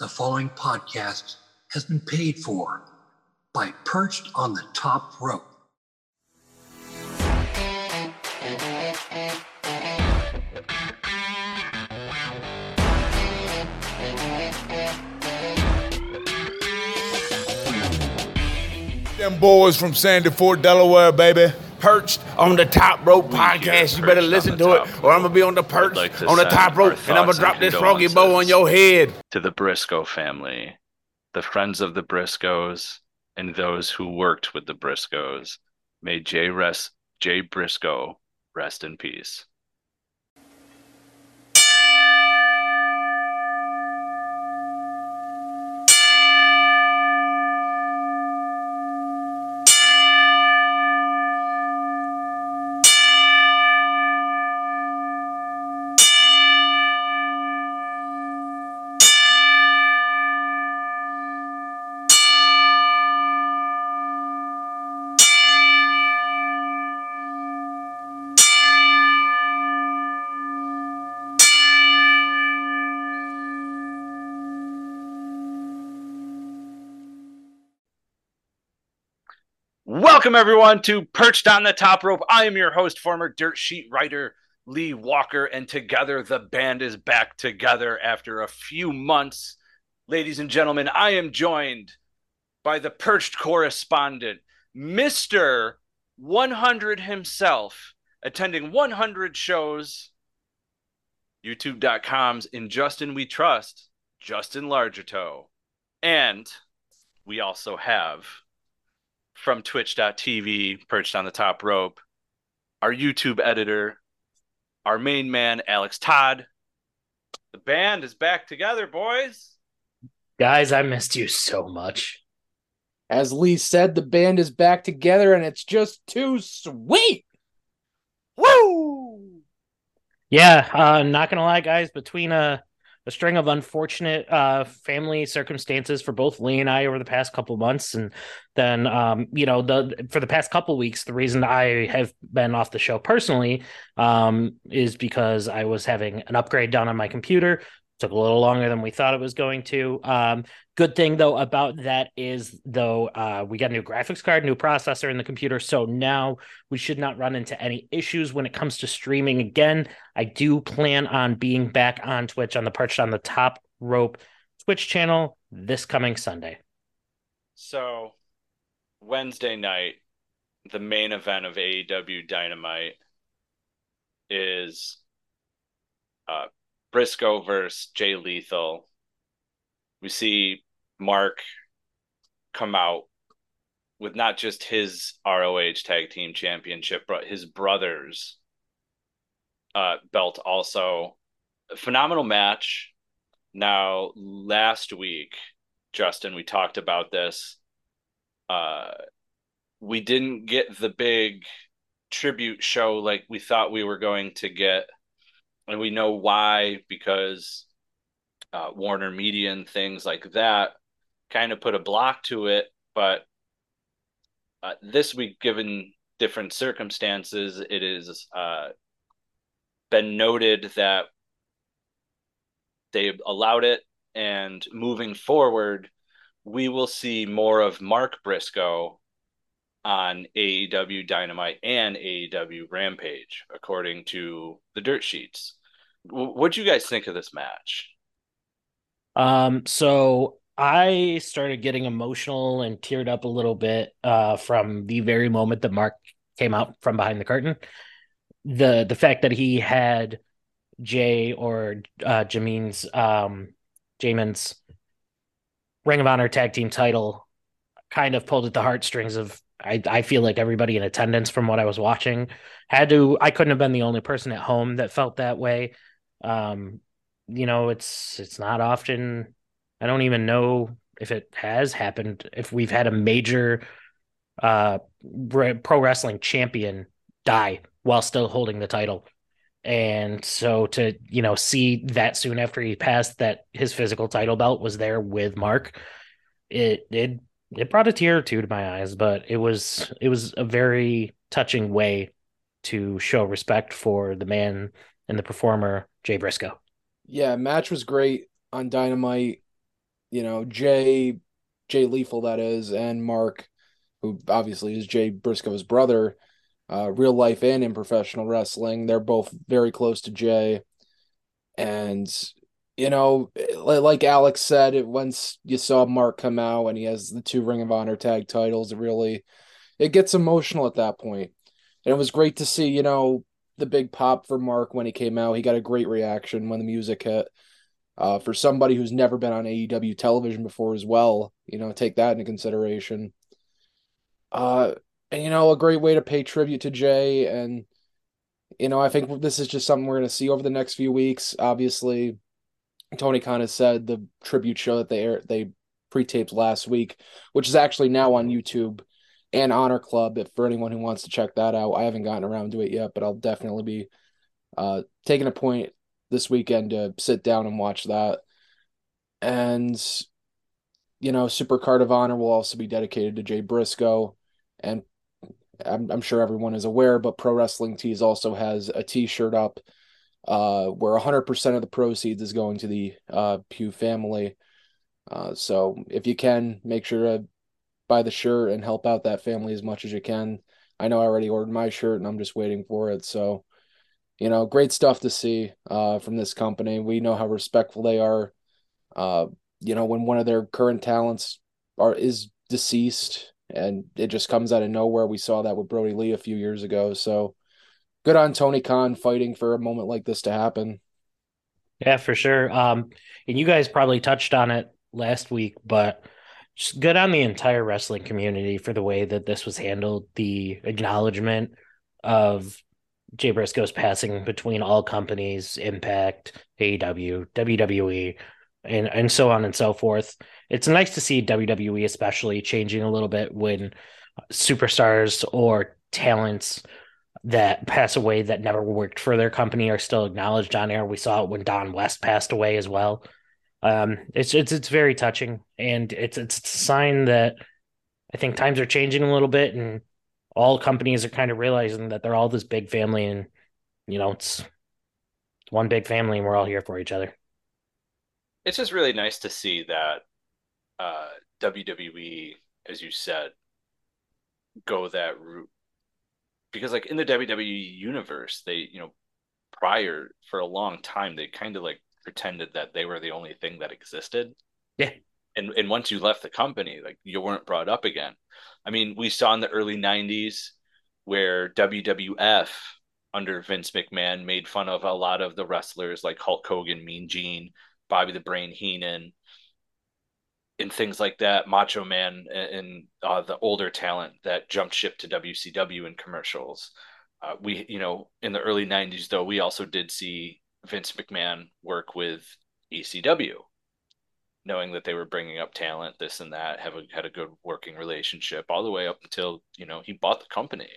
The following podcast has been paid for by Perched on the Top Rope. Them boys from Sandy Fork, Delaware, baby. Perched on the top rope podcast. You better listen to it, or I'm gonna be on the perch like on the top rope, and I'm gonna drop this froggy bow on your head. to the Briscoe family, the friends of the Briscoes, and those who worked with the Briscoes. May Jay rest Jay Briscoe rest in peace. Welcome everyone to Perched on the Top Rope. I am your host, former dirt sheet writer Lee Walker, and together the band is back together after a few months. Ladies and gentlemen, I am joined by the perched correspondent, Mr. 100 himself, attending 100 shows, youtube.com's In Justin We Trust, Justin Largetoe. And we also have from twitch.tv, perched on the top rope, our YouTube editor, our main man, Alex Todd. The band is back together, boys. Guys, I missed you so much. As Lee said, the band is back together and it's just too sweet. Woo! Yeah, uh, not gonna lie, guys. Between a a string of unfortunate uh, family circumstances for both Lee and I over the past couple months, and then um, you know the for the past couple weeks, the reason I have been off the show personally um, is because I was having an upgrade done on my computer. Took a little longer than we thought it was going to. Um, good thing though about that is though uh, we got a new graphics card, new processor in the computer, so now we should not run into any issues when it comes to streaming again. I do plan on being back on Twitch on the Perched on the Top Rope Twitch channel this coming Sunday. So, Wednesday night, the main event of AEW Dynamite is uh, Briscoe versus Jay Lethal. We see Mark come out with not just his ROH Tag Team Championship, but his brother's uh, belt also. A phenomenal match. Now, last week, Justin, we talked about this. Uh, we didn't get the big tribute show like we thought we were going to get, and we know why because uh, Warner Media and things like that kind of put a block to it. But uh, this week, given different circumstances, it is uh, been noted that they allowed it, and moving forward, we will see more of Mark Briscoe on AEW Dynamite and AEW Rampage, according to the dirt sheets. What do you guys think of this match? Um, so I started getting emotional and teared up a little bit uh, from the very moment that Mark came out from behind the curtain. The the fact that he had Jay or uh, Jamin's um, Jamin's Ring of Honor tag team title kind of pulled at the heartstrings of I, I feel like everybody in attendance from what I was watching had to I couldn't have been the only person at home that felt that way. Um, you know, it's it's not often I don't even know if it has happened if we've had a major uh pro wrestling champion die while still holding the title. And so to, you know, see that soon after he passed that his physical title belt was there with Mark, it it it brought a tear or two to my eyes, but it was it was a very touching way to show respect for the man and the performer Jay Briscoe. Yeah, match was great on Dynamite. you know, Jay Jay Lethal that is, and Mark, who obviously is Jay Briscoe's brother, uh, real life and in professional wrestling. They're both very close to Jay. And you know, like Alex said, once you saw Mark come out and he has the two Ring of Honor tag titles, it really it gets emotional at that point. And it was great to see, you know, the big pop for Mark when he came out. He got a great reaction when the music hit. Uh, for somebody who's never been on AEW television before as well, you know, take that into consideration. Uh, and you know, a great way to pay tribute to Jay. And you know, I think this is just something we're going to see over the next few weeks. Obviously, Tony Khan has said the tribute show that they aired, they pre-taped last week, which is actually now on YouTube and Honor Club. If for anyone who wants to check that out, I haven't gotten around to it yet, but I'll definitely be uh, taking a point this weekend to sit down and watch that. And you know, Super Card of Honor will also be dedicated to Jay Briscoe, and I'm, I'm sure everyone is aware, but Pro Wrestling Tees also has a T-shirt up uh, where 100% of the proceeds is going to the uh, Pugh family. Uh, so if you can, make sure to buy the shirt and help out that family as much as you can. I know I already ordered my shirt and I'm just waiting for it. So, you know, great stuff to see uh, from this company. We know how respectful they are. Uh, you know, when one of their current talents are is deceased and it just comes out of nowhere. We saw that with Brodie Lee a few years ago. So good on Tony Khan fighting for a moment like this to happen. Yeah, for sure. Um, and you guys probably touched on it last week, but just good on the entire wrestling community for the way that this was handled. The acknowledgement of Jay Briscoe's passing between all companies, Impact, AEW, WWE, and and so on and so forth. It's nice to see WWE especially changing a little bit when superstars or talents that pass away that never worked for their company are still acknowledged on air. We saw it when Don West passed away as well. Um, it's it's it's very touching, and it's it's a sign that I think times are changing a little bit, and all companies are kind of realizing that they're all this big family, and you know it's one big family, and we're all here for each other. It's just really nice to see that uh, WWE, as you said, go that route because like in the WWE universe, they you know prior for a long time they kind of like pretended that they were the only thing that existed. Yeah. And and once you left the company, like you weren't brought up again. I mean, we saw in the early '90s where WWF under Vince McMahon made fun of a lot of the wrestlers like Hulk Hogan, Mean Gene, Bobby the Brain Heenan, and things like that, Macho Man and, uh, the older talent that jumped ship to WCW in commercials. Uh, we, you know, in the early 90s, though, we also did see Vince McMahon work with ECW, knowing that they were bringing up talent, this and that, have a, had a good working relationship all the way up until, you know, he bought the company.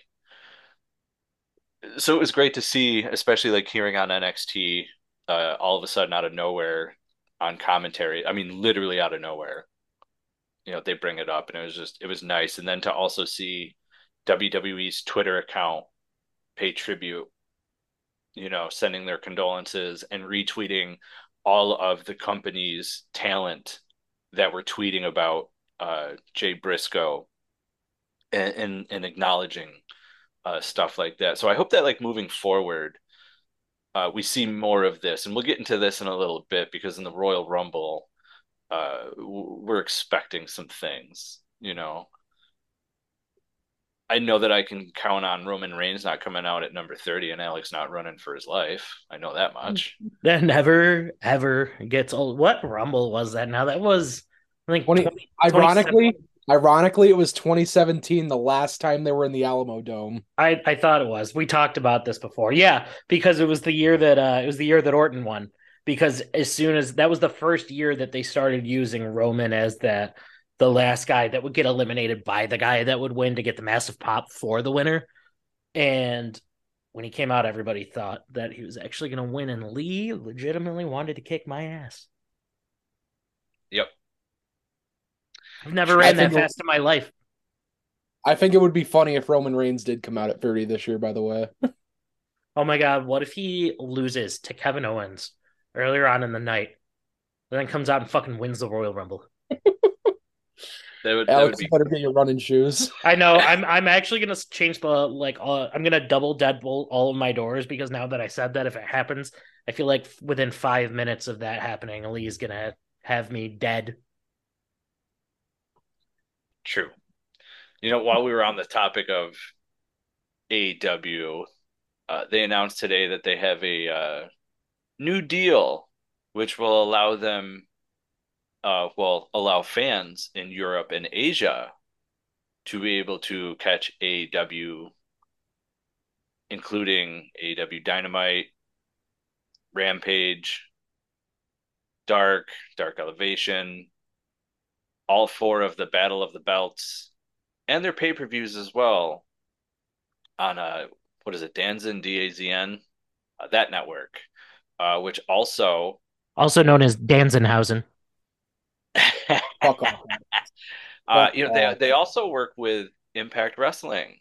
So it was great to see, especially like hearing on NXT, uh, all of a sudden out of nowhere, on commentary. I mean, literally out of nowhere. You know, they bring it up, and it was just it was nice. And then to also see WWE's Twitter account pay tribute, you know, sending their condolences and retweeting all of the company's talent that were tweeting about uh, Jay Briscoe and, and, and acknowledging uh, stuff like that. So I hope that like moving forward, uh, we see more of this, and we'll get into this in a little bit because in the Royal Rumble, uh, we're expecting some things. You know, I know that I can count on Roman Reigns not coming out at number thirty and Alex not running for his life. I know that much. That never ever gets old. What Rumble was that? Now that was I think 20, 20 ironically Ironically, it was 2017, the last time they were in the Alamo Dome. I, I thought it was. We talked about this before. Yeah, because it was the year that uh, it was the year that Orton won. Because as soon as that was the first year that they started using Roman as that the last guy that would get eliminated by the guy that would win to get the massive pop for the winner. And when he came out, everybody thought that he was actually going to win, and Lee legitimately wanted to kick my ass. Yep. I've never ran that fast in my life. I think it would be funny if Roman Reigns did come out at 30 this year, by the way. oh my god, what if he loses to Kevin Owens earlier on in the night? and then comes out and fucking wins the Royal Rumble. That would, that would Alex, be better get your running shoes. I know. I'm I'm actually gonna change the like. Uh, I'm gonna double deadbolt all of my doors because now that I said that, if it happens, I feel like within five minutes of that happening, Lee's gonna have me dead. True. You know, while we were on the topic of AEW, uh, they announced today that they have a uh, new deal, which will allow them, uh, will allow fans in Europe and Asia to be able to catch AEW, including AEW Dynamite, Rampage, Dark, Dark Elevation, all four of the Battle of the Belts, and their pay per views as well on uh what is it, Danzin D A Z N, uh, that network, uh, which also Also known as Danzenhausen. Fuck off. uh, you know they they also work with Impact Wrestling.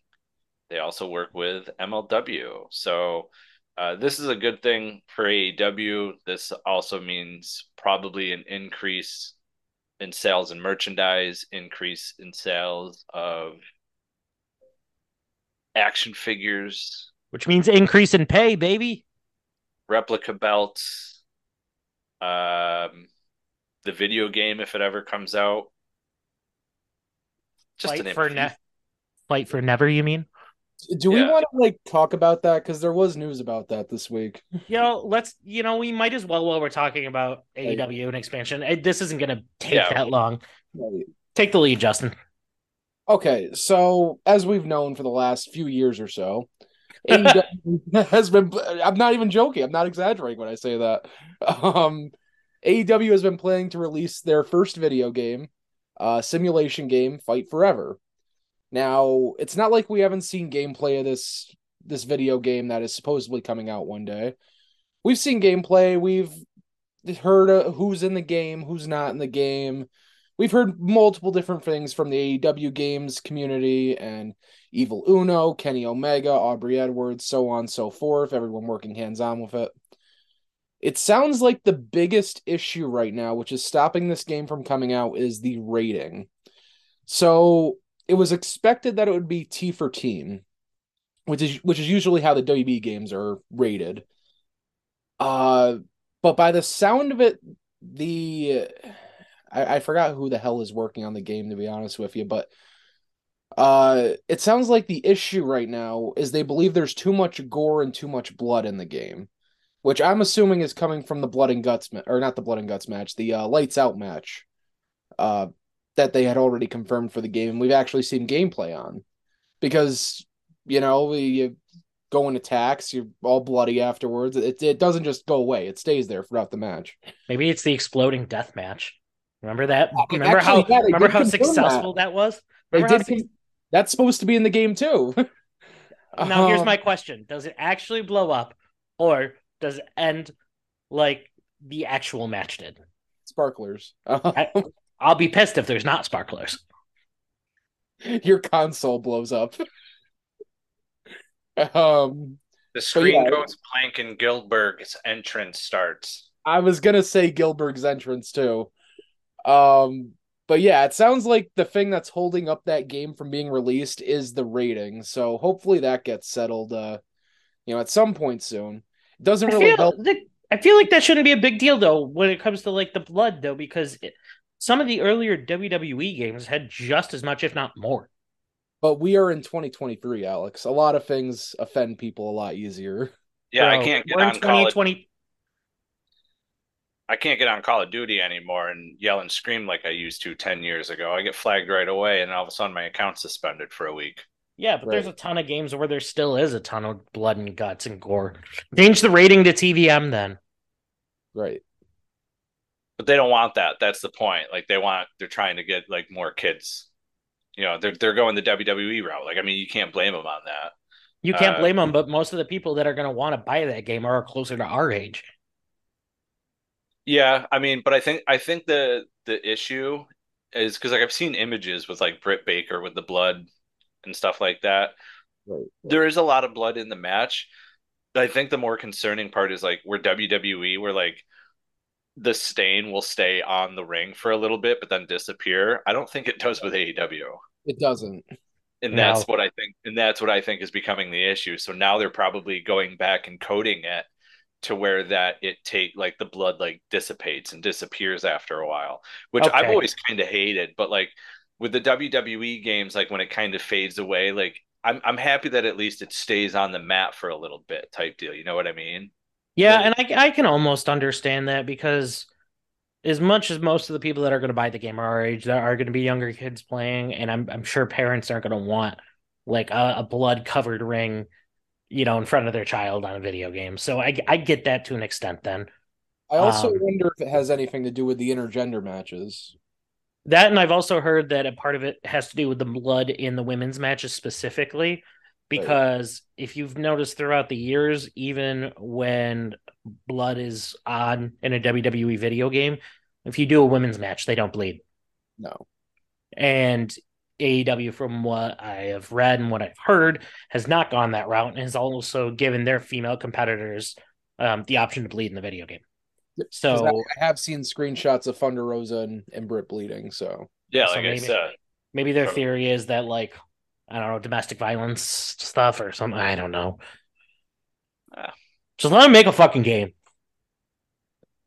They also work with MLW. So uh, this is a good thing for AEW. This also means probably an increase in sales and merchandise, increase in sales of action figures, Which means increase in pay, baby. replica belts, um, the video game if it ever comes out. Just to Fight name for a ne- Fight for never, you mean? Do we Yeah. want to like talk about that? Because there was news about that this week. You know, let's. You know, we might as well while we're talking about AEW and expansion. This isn't gonna take Yeah. that long. Take the lead, Justin. Okay, so as we've known for the last few years or so, AEW has been. I'm not even joking. I'm not exaggerating when I say that. Um, AEW has been planning to release their first video game, uh, simulation game, Fight Forever. Now, it's not like we haven't seen gameplay of this this video game that is supposedly coming out one day. We've seen gameplay. We've heard uh, who's in the game, who's not in the game. We've heard multiple different things from the AEW games community and Evil Uno, Kenny Omega, Aubrey Edwards, so on and so forth, everyone working hands on with it. It sounds like the biggest issue right now, which is stopping this game from coming out, is the rating. So it was expected that it would be T for team, which is which is usually how the WB games are rated. Uh but by the sound of it, the I, I forgot who the hell is working on the game to be honest with you, but uh it sounds like the issue right now is they believe there's too much gore and too much blood in the game, which I'm assuming is coming from the blood and guts ma- or not the blood and guts match, the uh, lights out match. Uh that they had already confirmed for the game and we've actually seen gameplay on. Because you know, you go in attacks, you're all bloody afterwards. It it doesn't just go away. It stays there throughout the match. Maybe it's the exploding death match. Remember that? Uh, Remember actually, how yeah, remember how successful that, was? They Remember did con- that's supposed to be in the game too. now here's Um, my question. Does it actually blow up or does it end like the actual match did? sparklers. I- I'll be pissed if there's not sparklers. Your console blows up. um The screen yeah. goes blank and Gilbert's entrance starts. I was gonna say Gilbert's entrance too. Um, but yeah, it sounds like the thing that's holding up that game from being released is the rating. So hopefully that gets settled. Uh, you know, at some point soon. It doesn't I really feel, help. that- I feel like that shouldn't be a big deal though when it comes to like the blood though because it, some of the earlier WWE games had just as much if not more. But we are in 2023, Alex. A lot of things offend people a lot easier. Yeah, I can't get we're on Call of, 2020 I can't get on Call of Duty anymore and yell and scream like I used to 10 years ago. I get flagged right away and all of a sudden my account's suspended for a week. Yeah, but there's a ton of games where there still is a ton of blood and guts and gore. Change the rating to TVM then. Right. But they don't want that. That's the point. Like they want they're trying to get like more kids. You know, they're they're going the WWE route. Like I mean, you can't blame them on that. You can't Uh, blame them, but most of the people that are going to want to buy that game are closer to our age. Yeah, I mean, but I think I think the the issue is because like I've seen images with like Britt Baker with the blood and stuff like that. Right. There is a lot of blood in the match. I think the more concerning part is like we're WWE, we're like the stain will stay on the ring for a little bit, but then disappear. I don't think it does with AEW. It doesn't. And No. that's what I think and that's what I think is becoming the issue. So now they're probably going back and coding it to where that it take like the blood like dissipates and disappears after a while, which I've always kind of hated, but like with the WWE games like when it kind of fades away, like I'm I'm happy that at least it stays on the mat for a little bit type deal. You know what I mean? Yeah, and I I can almost understand that because as much as most of the people that are going to buy the game are our age, there are going to be younger kids playing, and I'm I'm sure parents aren't going to want like a, a blood covered ring, you know, in front of their child on a video game. So I I get that to an extent. Then I also Um, wonder if it has anything to do with the intergender matches. that, and I've also heard that a part of it has to do with the blood in the women's matches specifically. Because if you've noticed throughout the years, even when blood is on in a WWE video game, if you do a women's match, they don't bleed. No. And AEW, from what I have read and what I've heard, has not gone that route and has also given their female competitors um, the option to bleed in the video game. So I, I have seen screenshots of Thunder Rosa and, and Britt bleeding, so Yeah, So like I maybe- said. maybe their Totally. theory is that, like, I don't know, domestic violence stuff or something. I don't know. Ah. Just let them make a fucking game.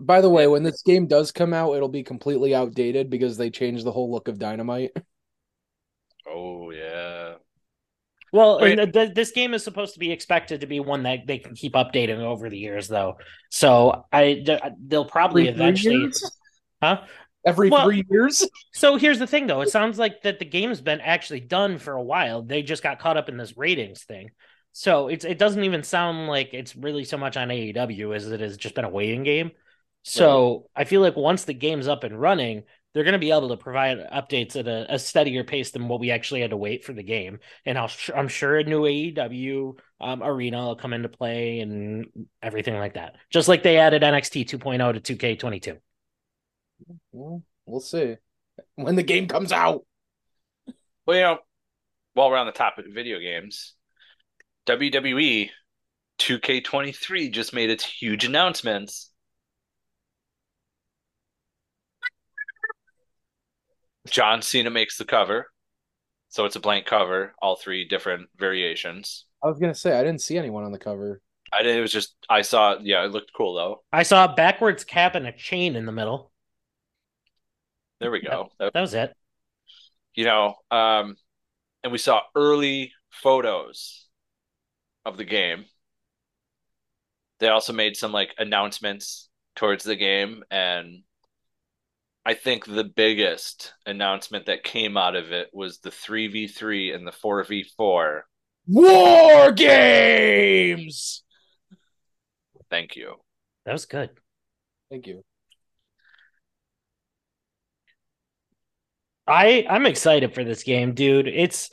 By the way, when this game does come out, it'll be completely outdated because they changed the whole look of Dynamite. Oh yeah. Well, Wait. and th- this game is supposed to be expected to be one that they can keep updating over the years, though. So I th- they'll probably three eventually, years? huh? Every Well- three years? So here's the thing, though. It sounds like that the game's been actually done for a while. They just got caught up in this ratings thing. So it's it doesn't even sound like it's really so much on AEW as it has just been a waiting game. So I feel like once the game's up and running, they're going to be able to provide updates at a, a steadier pace than what we actually had to wait for the game. And I'll, I'm sure a new AEW um, arena will come into play and everything like that. Just like they added NXT 2.0 to 2K22. Well, we'll see. When the game comes out. Well, you know, while we're on the topic of video games, WWE 2K23 just made its huge announcements. John Cena makes the cover. So it's a blank cover, all three different variations. I was gonna say I didn't see anyone on the cover. I didn't. it was just I saw yeah, it looked cool though. I saw a backwards cap and a chain in the middle. There we go. That- That was it. you know, um, and we saw early photos of the game. They also made some like announcements towards the game, and I think the biggest announcement that came out of it was the 3v3 and the 4v4. War games. Thank you. That was good. Thank you. I I'm excited for this game, dude. It's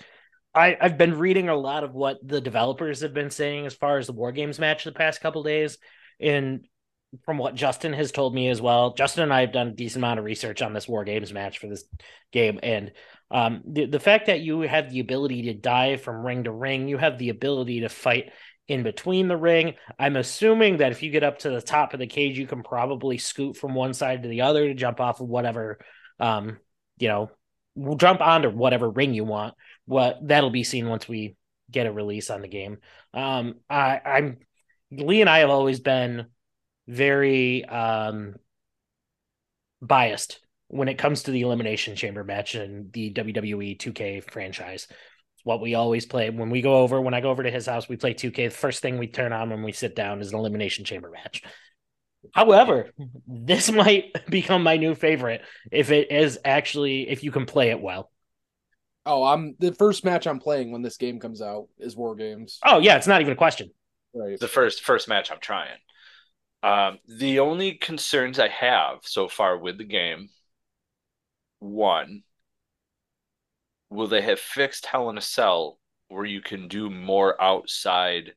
I I've been reading a lot of what the developers have been saying as far as the War Games match the past couple days, and from what Justin has told me as well. Justin and I have done a decent amount of research on this War Games match for this game, and um, the the fact that you have the ability to dive from ring to ring, you have the ability to fight in between the ring. I'm assuming that if you get up to the top of the cage, you can probably scoot from one side to the other to jump off of whatever, um, you know, we'll jump onto whatever ring you want. What that'll be seen once we get a release on the game. Um, I, I'm Lee and I have always been very um biased when it comes to the elimination chamber match and the WWE 2K franchise. What we always play when we go over. When I go over to his house, we play 2K. The first thing we turn on when we sit down is an elimination chamber match. However, this might become my new favorite if it is actually if you can play it well. Oh, I'm the first match I'm playing when this game comes out is War Games. Oh yeah, it's not even a question. Right. The first first match I'm trying. Um, the only concerns I have so far with the game, one, will they have fixed Hell in a Cell where you can do more outside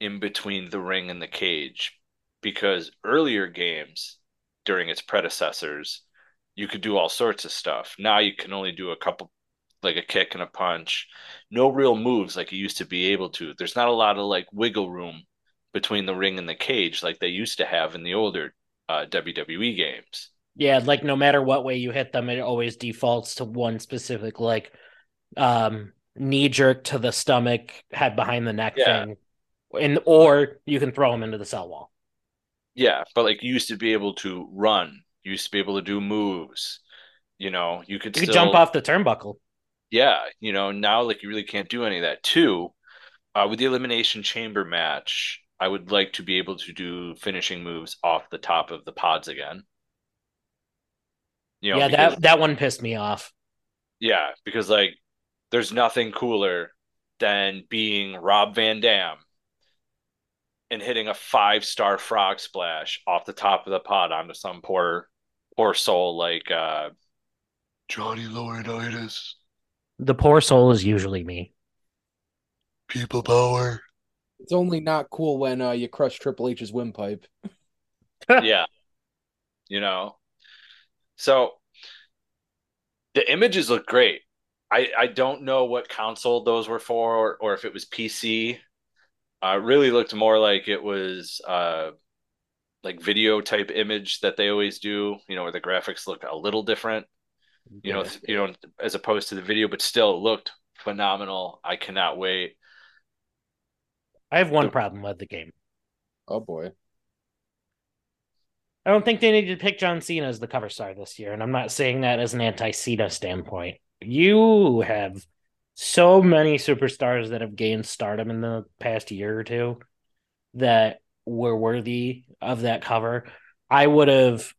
in between the ring and the cage? Because earlier games during its predecessors, you could do all sorts of stuff. Now you can only do a couple, like a kick and a punch. No real moves like you used to be able to. There's not a lot of like wiggle room between the ring and the cage like they used to have in the older uh, WWE games. Yeah, like no matter what way you hit them, it always defaults to one specific like um knee jerk to the stomach, head behind the neck Yeah. thing. And or you can throw them into the cell wall. Yeah, but like you used to be able to run, you used to be able to do moves. You know, you could You still could jump off the turnbuckle. Yeah, you know, now like you really can't do any of that. Two, uh, with the elimination chamber match, I would like to be able to do finishing moves off the top of the pods again. You know, yeah, because- that that one pissed me off. yeah, because like there's nothing cooler than being Rob Van Dam and hitting a five star frog splash off the top of the pod onto some poor poor soul like uh Johnny Laurinaitis. The poor soul is usually me. People power. It's only not cool when uh, you crush Triple H's windpipe. yeah. You know. So the images look great. I I don't know what console those were for or, or if it was PC. Uh really looked more like it was uh like video type image that they always do, you know, where the graphics look a little different, you know, Yeah. you know, as opposed to the video, but still looked phenomenal. I cannot wait. I have one problem with the game. Oh boy. I don't think they need to pick John Cena as the cover star this year, and I'm not saying that as an anti-Cena standpoint. You have so many superstars that have gained stardom in the past year or two that were worthy of that cover. I would have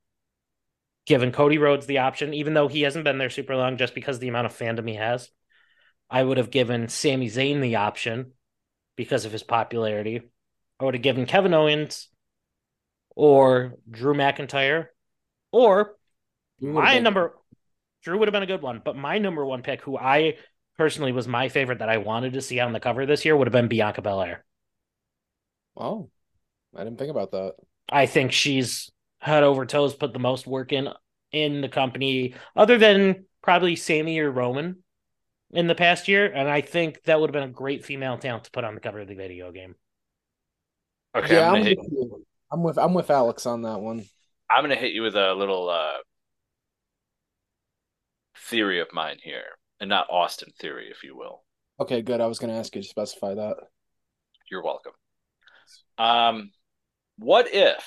given Cody Rhodes the option, even though he hasn't been there super long, just because of the amount of fandom he has. I would have given Sami Zayn the option because of his popularity. I would have given Kevin Owens or Drew McIntyre, or my been- number Drew would have been a good one, but my number one pick, who I personally was my favorite that I wanted to see on the cover this year, would have been Bianca Belair. Oh, I didn't think about that. I think she's head over toes put the most work in in the company, other than probably Sami or Roman in the past year, and I think that would have been a great female talent to put on the cover of the video game. Okay, yeah, I'm I'm hit with you. I'm with I'm with Alex on that one. I'm gonna hit you with a little uh theory of mine here, and not Austin theory, if you will. Okay, good. I was going to ask you to specify that. You're welcome. Um, what if,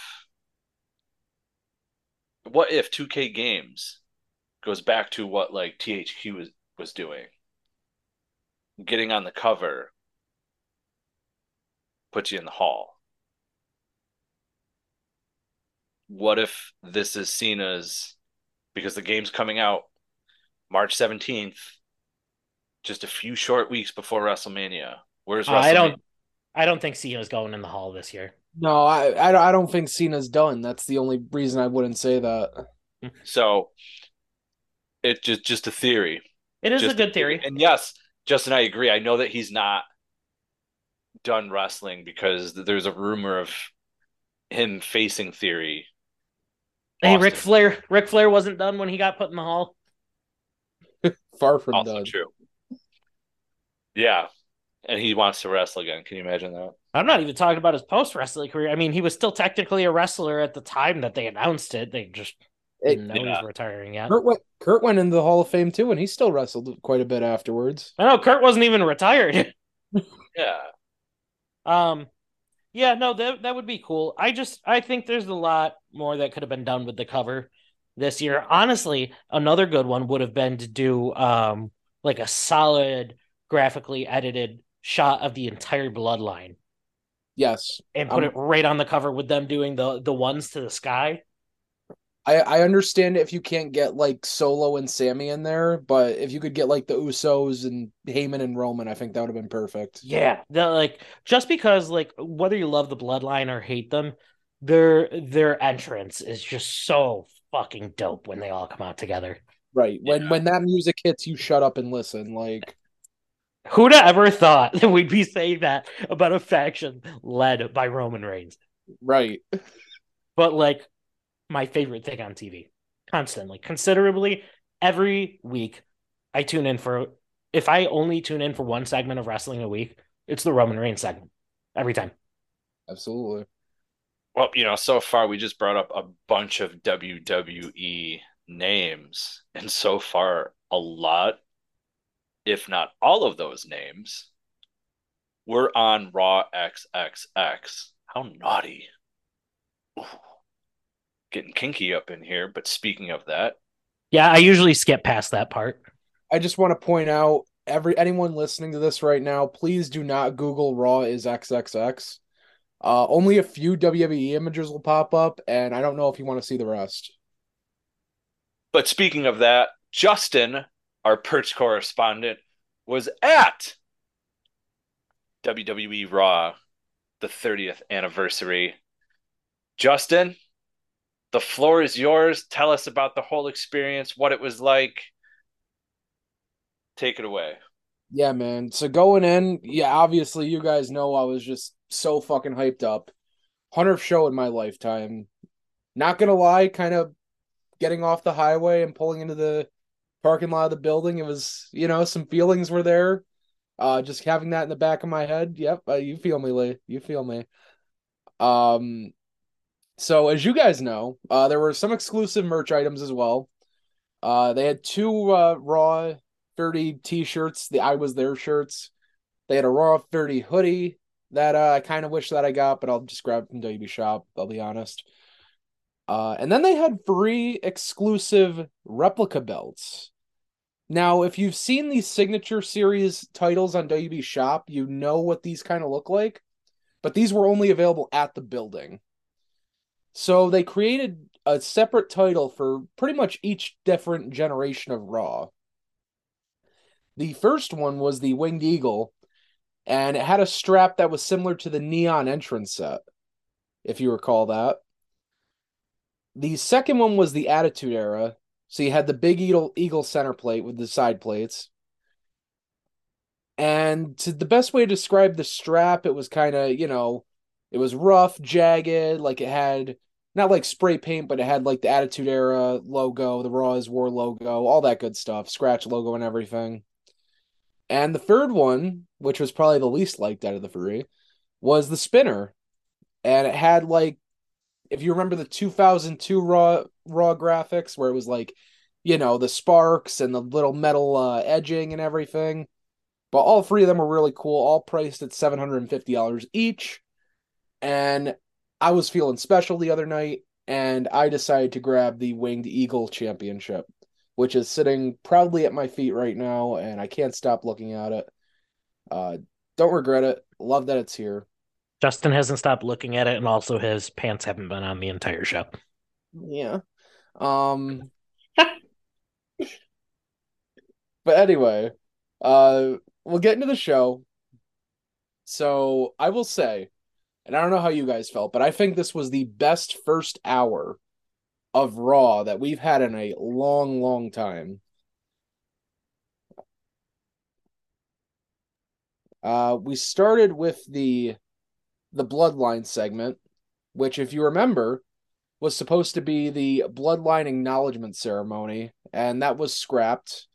what if 2K Games goes back to what like THQ was was doing, getting on the cover, puts you in the hall. What if this is Cena's because the game's coming out March 17th, just a few short weeks before WrestleMania. Where's WrestleMania? I don't I don't think Cena's going in the hall this year. No, I, I I don't think Cena's done. That's the only reason I wouldn't say that. So it just just a theory. It is Just a good theory. And yes, Justin, I agree. I know that he's not done wrestling because there's a rumor of him facing theory. Hey, Austin. Ric Flair Ric Flair wasn't done when he got put in the hall. Far from Also done. true. Yeah. And he wants to wrestle again. Can you imagine that? I'm not even talking about his post wrestling career. I mean, he was still technically a wrestler at the time that they announced it. They just It- didn't know yeah. he's retiring yet. Kurt went Kurt went into the Hall of Fame too, and he still wrestled quite a bit afterwards. I know Kurt wasn't even retired. Yeah. Um, yeah, no, that that would be cool. I just I think there's a lot more that could have been done with the cover this year. Honestly, another good one would have been to do um like a solid graphically edited shot of the entire bloodline Yes, and put Um, it right on the cover with them doing the the ones to the sky. I I understand if you can't get like Solo and Sami in there, but if you could get like the Usos and Heyman and Roman, I think that would have been perfect. Yeah, the like just because like whether you love the bloodline or hate them, their their entrance is just so fucking dope when they all come out together. Right. When Yeah. when that music hits, you shut up and listen. Like Who'd have ever thought that we'd be saying that about a faction led by Roman Reigns? right. But like my favorite thing on TV, constantly, considerably, every week, I tune in for. If I only tune in for one segment of wrestling a week, it's the Roman Reigns segment every time. Absolutely. Well, you know, so far we just brought up a bunch of WWE names, and so far a lot, if not all of those names, were on Raw XXX. How naughty. Ooh. Getting kinky up in here, but speaking of that, Yeah, I usually skip past that part. I just want to point out every anyone listening to this right now, please do not Google Raw is XXX. Uh, only a few WWE images will pop up, and I don't know if you want to see the rest. but speaking of that, Justin, our perch correspondent, was at WWE Raw, the 30th anniversary. Justin, the floor is yours. Tell us about the whole experience, what it was like. Take it away. Yeah, man. So going in, yeah, obviously you guys know I was just so fucking hyped up. 100th show in my lifetime. Not gonna lie, kind of getting off the highway and pulling into the parking lot of the building, it was, you know, some feelings were there. Uh, just having that in the back of my head. Yep, uh, you feel me, Lee. You feel me. Um, so as you guys know, uh, there were some exclusive merch items as well. Uh, they had two uh Raw 30 t-shirts, the I was there shirts. They had a Raw 30 hoodie that uh, I kind of wish that I got, but I'll just grab from WB Shop, I'll be honest. Uh, and then they had three exclusive replica belts. Now, if you've seen these signature series titles on WB Shop, you know what these kind of look like, but these were only available at the building. So they created a separate title for pretty much each different generation of Raw. The first one was the Winged Eagle, and it had a strap that was similar to the Neon entrance set, if you recall that. The second one was the Attitude Era, so you had the big eagle eagle center plate with the side plates. And to the best way to describe the strap, it was kind of, you know, it was rough, jagged, like it had not like spray paint, but it had like the Attitude Era logo, the Raw is War logo, all that good stuff, scratch logo and everything. And the third one, which was probably the least liked out of the three, was the spinner. And it had like if you remember the 2002 raw raw graphics where it was like you know the sparks and the little metal uh, edging and everything but all three of them were really cool all priced at $750 each. And i was feeling special the other night and i decided to grab the winged eagle championship which is sitting proudly at my feet right now and i can't stop looking at it. Uh don't regret it. Love that it's here Justin hasn't stopped looking at it, and also his pants haven't been on the entire show. Yeah. Um But anyway, uh we'll get into the show. So, I will say, and I don't know how you guys felt, but I think this was the best first hour of Raw that we've had in a long, long time. Uh we started with the the bloodline segment, which if you remember was supposed to be the bloodline acknowledgement ceremony, and that was scrapped.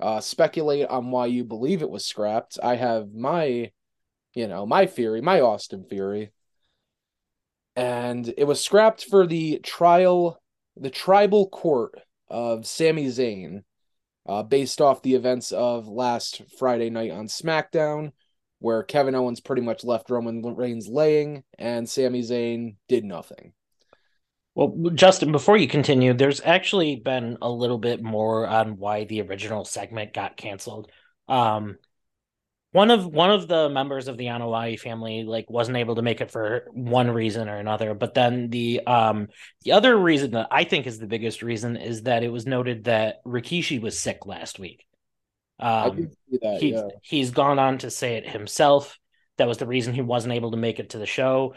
Uh, speculate on why you believe it was scrapped. I have my, you know, my theory, my Austin theory. And it was scrapped for the trial, the tribal court of Sami Zayn, uh, based off the events of last Friday night on SmackDown, where Kevin Owens pretty much left Roman Reigns laying and Sami Zayn did nothing. Well, Justin, before you continue, there's actually been a little bit more on why the original segment got canceled. Um, one of one of the members of the Anoa'i family like wasn't able to make it for one reason or another, but then the um the other reason that I think is the biggest reason is that it was noted that Rikishi was sick last week. Um, that. he yeah. he's gone on to say it himself. That was the reason he wasn't able to make it to the show.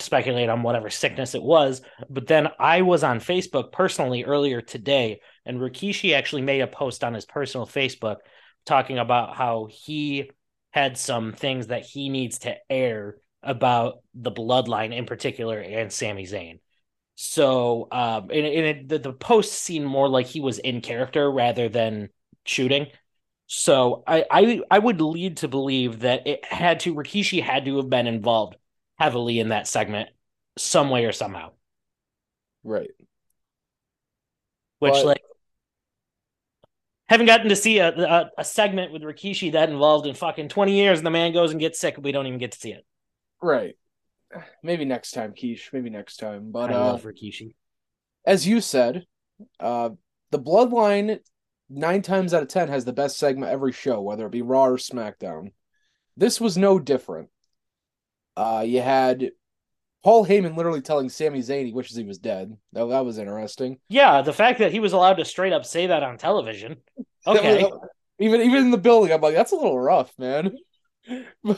Speculate on whatever sickness it was. But then I was on Facebook personally earlier today, and Rikishi actually made a post on his personal Facebook talking about how he had some things that he needs to air about the bloodline in particular and Sami Zayn. So, um, and, and it, the, the post seemed more like he was in character rather than shooting. So I, I I would lead to believe that it had to Rikishi had to have been involved heavily in that segment some way or somehow. Right. Which But- like haven't gotten to see a, a a segment with Rikishi that involved in fucking twenty years, and the man goes and gets sick, and we don't even get to see it. Right. Maybe next time, Quiche. Maybe next time. But I uh, love Rikishi. as you said, uh, the Bloodline nine times out of ten has the best segment every show, whether it be Raw or SmackDown. This was no different. Uh, you had Paul Heyman literally telling Sami Zayn he wishes he was dead. That, that was interesting. Yeah, the fact that he was allowed to straight up say that on television. Okay. even even in the building, I'm like, that's a little rough, man.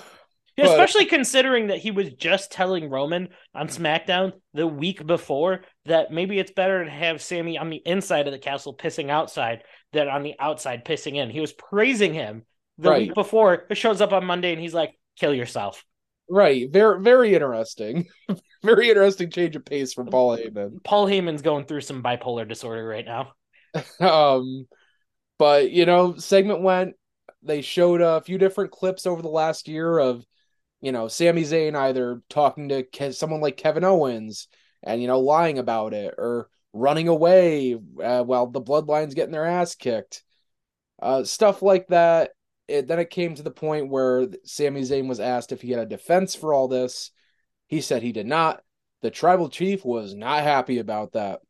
Yeah, But- especially considering that he was just telling Roman on SmackDown the week before that maybe it's better to have Sami on the inside of the castle pissing outside than on the outside pissing in. He was praising him the Right. week before. It shows up on Monday and he's like, kill yourself. Right. Very very interesting. very interesting change of pace from Paul Heyman. Paul Heyman's going through some bipolar disorder right now. Um but you know, segment went they showed a few different clips over the last year of you know, Sami Zayn either talking to someone like Kevin Owens and you know lying about it or running away uh, while the bloodlines getting their ass kicked. Uh stuff like that. It, then it came to the point where Sami Zayn was asked if he had a defense for all this. He said he did not. The tribal chief was not happy about that.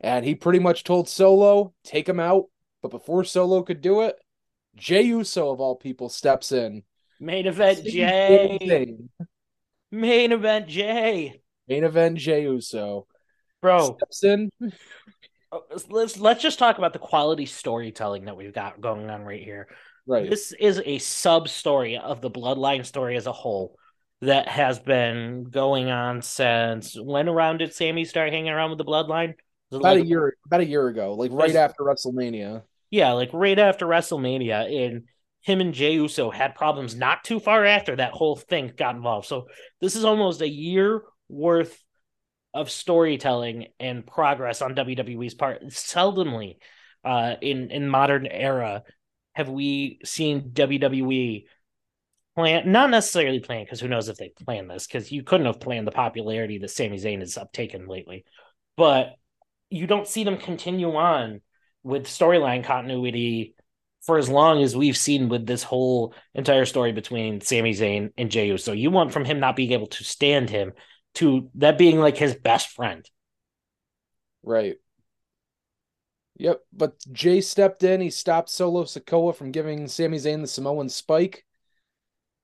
And he pretty much told Solo, take him out. But before Solo could do it, Jey Uso, of all people, steps in. Main event Jey. Main event Jey. Main event Jey Uso. Bro. Oh, let's let's just talk about the quality storytelling that we've got going on right here. Right. This is a sub story of the bloodline story as a whole that has been going on since when around did Sami start hanging around with the bloodline? About like- a year about a year ago, like right after WrestleMania. Yeah, like right after WrestleMania, and him and Jey Uso had problems not too far after that whole thing got involved. So this is almost a year worth of storytelling and progress on WWE's part. Seldomly, uh, in in modern era, have we seen WWE plan not necessarily plan because who knows if they planned this because you couldn't have planned the popularity that Sami Zayn has uptaken lately, but you don't see them continue on with storyline continuity for as long as we've seen with this whole entire story between Sami Zayn and Jey Uso. You want from him not being able to stand him to that being like his best friend. Right. Yep, but Jey stepped in. He stopped Solo Sikoa from giving Sami Zayn the Samoan spike.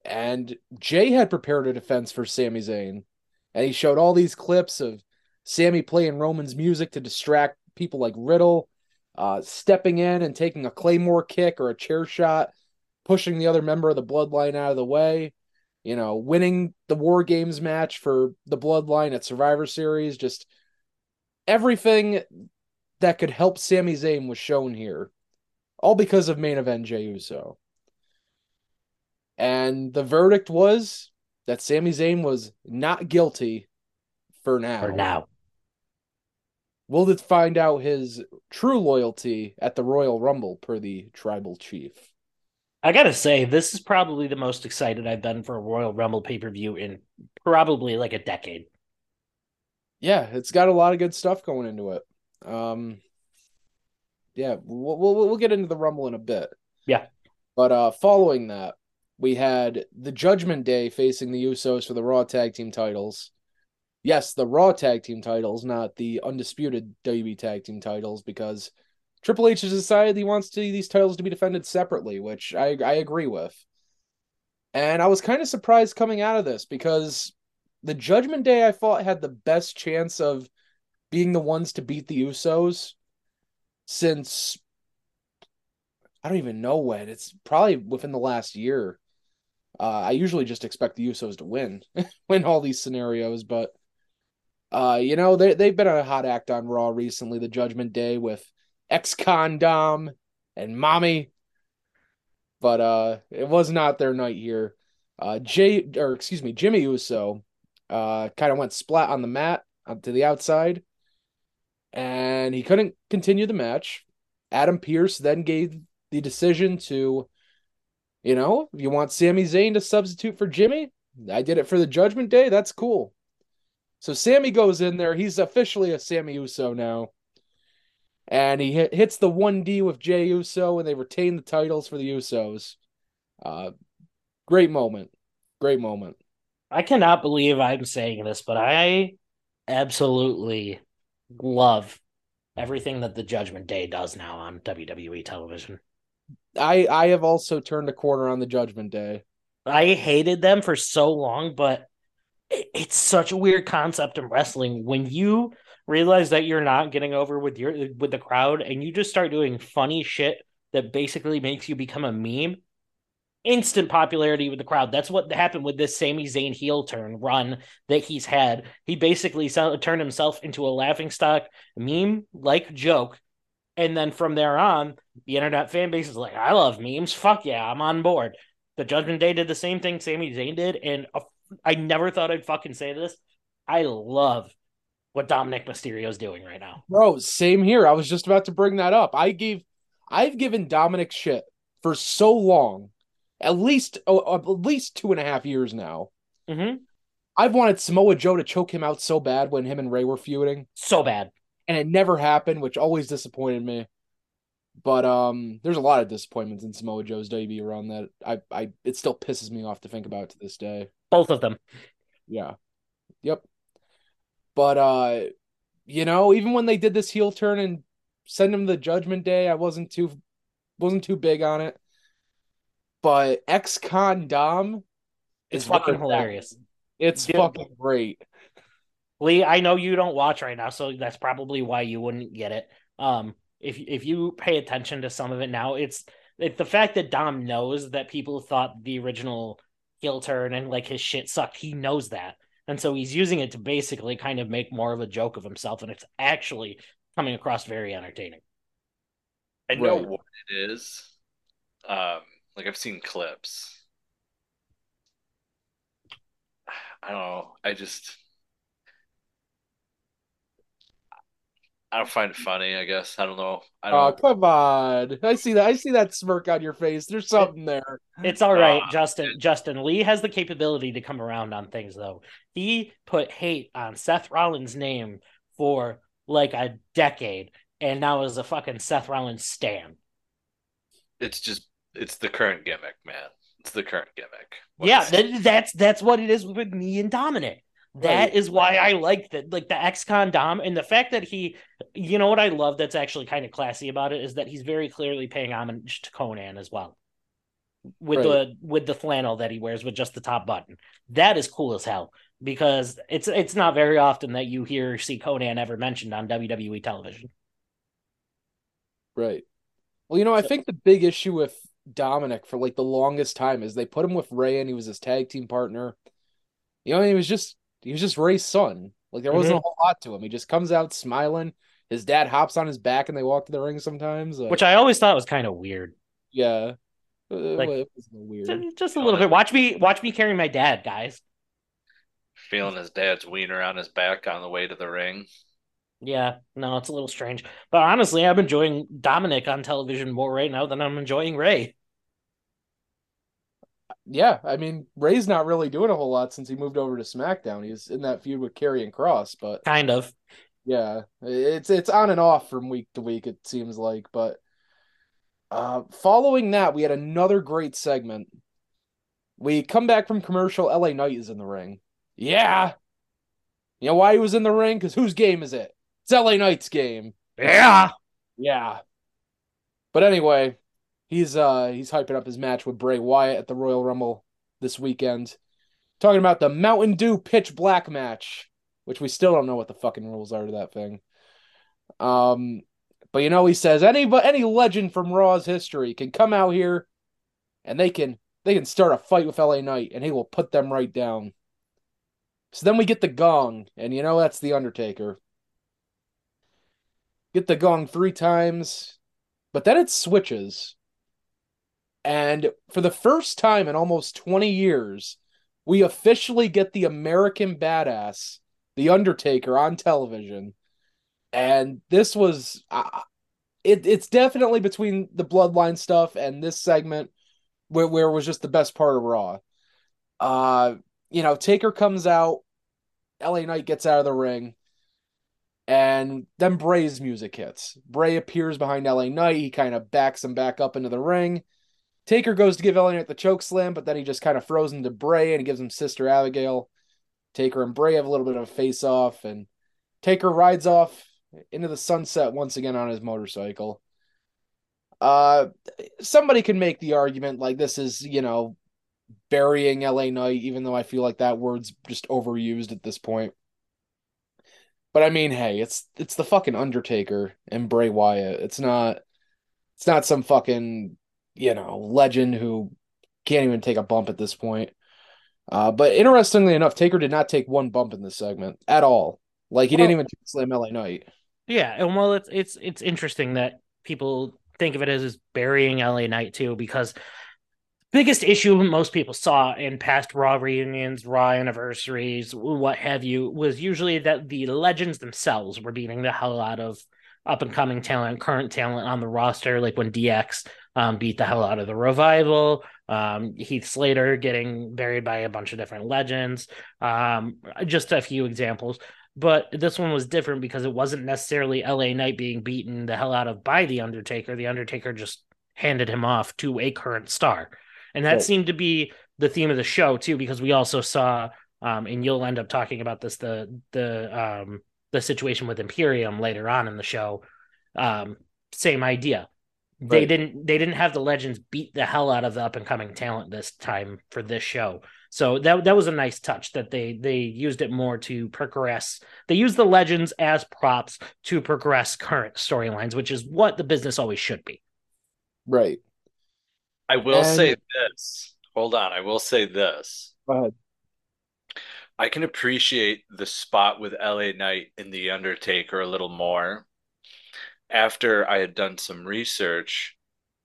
And Jey had prepared a defense for Sami Zayn. And he showed all these clips of Sami playing Roman's music to distract people like Riddle, uh, stepping in and taking a Claymore kick or a chair shot, pushing the other member of the bloodline out of the way, you know, winning the War Games match for the bloodline at Survivor Series. Just everything that could help Sami Zayn was shown here, all because of main event Jey Uso. And the verdict was that Sami Zayn was not guilty for now. For now. We'll find out his true loyalty at the Royal Rumble per the tribal chief. I gotta say, this is probably the most excited I've been for a Royal Rumble pay per view in probably like a decade. Yeah, it's got a lot of good stuff going into it. Um, yeah, we'll, we'll we'll get into the Rumble in a bit. Yeah. But uh, following that, we had the Judgment Day facing the Usos for the Raw Tag Team titles. Yes, the Raw Tag Team titles, not the undisputed WB Tag Team titles, because Triple H has decided he wants to, these titles to be defended separately, which I I agree with. And I was kind of surprised coming out of this because the Judgment Day I thought had the best chance of being the ones to beat the Usos since I don't even know when. It's probably within the last year. Uh, I usually just expect the Usos to win, win all these scenarios, but uh, you know they they've been a hot act on Raw recently. The Judgment Day with ex Dom and Mommy, but uh, it was not their night here. Uh, Jey or excuse me, Jimmy Uso, uh, kind of went splat on the mat up to the outside, and he couldn't continue the match. Adam Pearce then gave the decision to, you know, if you want Sami Zayn to substitute for Jimmy, I did it for the Judgment Day. That's cool. So Sami goes in there. He's officially a Sami Uso now. And he hit, hits the 1D with Jey Uso, and they retain the titles for the Usos. Uh, great moment. Great moment. I cannot believe I'm saying this, but I absolutely love everything that the Judgment Day does now on WWE television. I I have also turned a corner on the Judgment Day. I hated them for so long, but it, it's such a weird concept in wrestling when you realize that you're not getting over with your with the crowd and you just start doing funny shit that basically makes you become a meme instant popularity with the crowd. That's what happened with this Sami Zayn heel turn run that he's had. He basically turned himself into a laughing stock meme like joke. And then from there on, the internet fan base is like, I love memes. Fuck yeah, I'm on board. The Judgment Day did the same thing Sami Zayn did. And I never thought I'd fucking say this. I love what Dominic Mysterio is doing right now. Bro, same here. I was just about to bring that up. I gave, I've given Dominic shit for so long at least oh, at least two and a half years now. Mm-hmm. I've wanted Samoa Joe to choke him out so bad when him and Rey were feuding, so bad, and it never happened, which always disappointed me. But um, there's a lot of disappointments in Samoa Joe's debut around that. I, I, it still pisses me off to think about to this day. Both of them. Yeah. Yep. But uh, you know, even when they did this heel turn and send him the Judgment Day, I wasn't too, wasn't too big on it but ex-con Dom it's fucking hilarious. It's Dude, fucking great. Lee, I know you don't watch right now, so that's probably why you wouldn't get it. Um, if if you pay attention to some of it now, it's it's the fact that Dom knows that people thought the original heel turn and like his shit sucked. He knows that, and so he's using it to basically kind of make more of a joke of himself, and it's actually coming across very entertaining. I know right. what it is. Um, like I've seen clips. I don't know. I just I don't find it funny. I guess I don't know. I don't. Oh come on! I see that. I see that smirk on your face. There's something there. It's all right, uh, Justin. Justin Lee has the capability to come around on things, though. He put hate on Seth Rollins' name for like a decade, and now is a fucking Seth Rollins stan. It's just it's the current gimmick, man. It's the current gimmick. What yeah, that, that's that's what it is with me and Dominic. That right. is why I like that, like the ex-con Dom, and the fact that he, you know, what I love that's actually kind of classy about it is that he's very clearly paying homage to Konnan as well, with right. the with the flannel that he wears with just the top button. That is cool as hell because it's it's not very often that you hear see Konnan ever mentioned on WWE television. Right. Well, you know, I think the big issue with Dominic for like the longest time is they put him with Rey and he was his tag team partner. You know, he was just he was just Rey's son. Like there wasn't mm-hmm. a whole lot to him. He just comes out smiling. His dad hops on his back and they walk to the ring sometimes. Like, Which I always thought was kind of weird. Yeah. Uh, like, it was weird. Just a little bit. Watch me watch me carry my dad, guys. Feeling his dad's wiener on his back on the way to the ring. Yeah, no, it's a little strange. But honestly, I'm enjoying Dominic on television more right now than I'm enjoying Rey yeah, I mean, Rey's not really doing a whole lot since he moved over to SmackDown. He's in that feud with Karrion Kross, but kind of. Yeah, it's it's on and off from week to week. It seems like, but uh, following that, we had another great segment. We come back from commercial. LA Knight is in the ring. Yeah, you know why he was in the ring? Because whose game is it? It's LA Knight's game. Yeah, yeah. But anyway, he's uh he's hyping up his match with Bray Wyatt at the Royal Rumble this weekend. Talking about the Mountain Dew Pitch Black match, which we still don't know what the fucking rules are to that thing. Um, but you know he says any any legend from Raw's history can come out here, and they can they can start a fight with LA Knight, and he will put them right down. So then we get the gong, and you know that's the Undertaker. Get the gong three times, but then it switches and for the first time in almost 20 years, we officially get the American badass, The Undertaker, on television. And this was, uh, it, it's definitely between the Bloodline stuff and this segment where, where was just the best part of Raw. Uh, you know, Taker comes out LA Knight gets out of the ring, and then Bray's music hits. Bray appears behind LA Knight. He kind of backs him back up into the ring. Taker goes to give Knight the choke slam, but then he just kind of throws him to Bray and gives him Sister Abigail. Taker and Bray have a little bit of a face off, and Taker rides off into the sunset once again on his motorcycle. Uh, somebody can make the argument like this is, you know, burying LA Knight, even though I feel like that word's just overused at this point. But I mean, hey, it's it's the fucking Undertaker and Bray Wyatt. It's not it's not some fucking, you know, legend who can't even take a bump at this point. Uh, but interestingly enough, Taker did not take one bump in this segment at all. Like he didn't even slam LA Knight. Yeah, and well, it's it's it's interesting that people think of it as, as burying LA Knight too, because biggest issue most people saw in past Raw reunions, Raw anniversaries, what have you, was usually that the legends themselves were beating the hell out of up and coming talent, current talent on the roster, like when DX um, beat the hell out of the revival. Um, Heath Slater getting buried by a bunch of different legends. Um, just a few examples. But this one was different because it wasn't necessarily LA Knight being beaten the hell out of by The Undertaker. The Undertaker just handed him off to a current star. And that right. seemed to be the theme of the show too, because we also saw, um, and you'll end up talking about this the the um, the situation with Imperium later on in the show. Um, same idea. Right. They didn't they didn't have the legends beat the hell out of the up and coming talent this time for this show. So that that was a nice touch that they they used it more to progress. They used the legends as props to progress current storylines, which is what the business always should be. Right. I will and... say this. Hold on. I will say this. Go ahead. I can appreciate the spot with LA Knight and The Undertaker a little more after I had done some research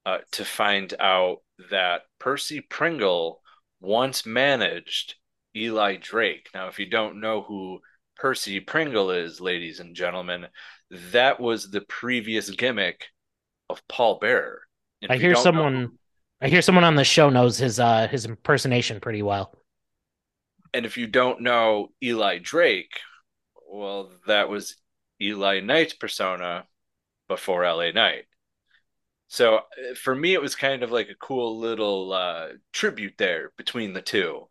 uh, to find out that Percy Pringle once managed Eli Drake. Now, if you don't know who Percy Pringle is, ladies and gentlemen, that was the previous gimmick of Paul Bearer. I hear someone know, I hear someone on the show knows his uh his impersonation pretty well. And if you don't know Eli Drake, well, that was Eli Knight's persona before LA Knight. So uh, for me, it was kind of like a cool little uh, tribute there between the two.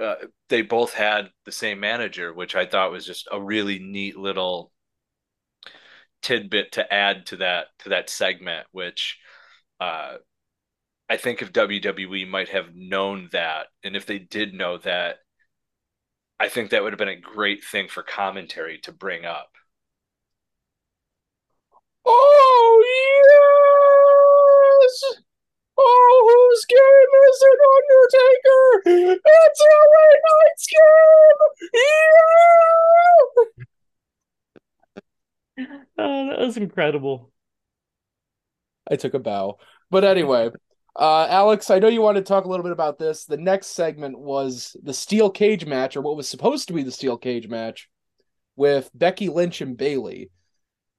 Uh, they both had the same manager, which I thought was just a really neat little tidbit to add to that to that segment. Which uh, I think if WWE might have known that, and if they did know that, I think that would have been a great thing for commentary to bring up. Oh yes! Oh, whose game is it, Undertaker? It's LA Knight's game! Yeah! Oh, that was incredible. I took a bow. But anyway, uh, Alex, I know you wanted to talk a little bit about this. The next segment was the steel cage match, or what was supposed to be the steel cage match, with Becky Lynch and Bayley,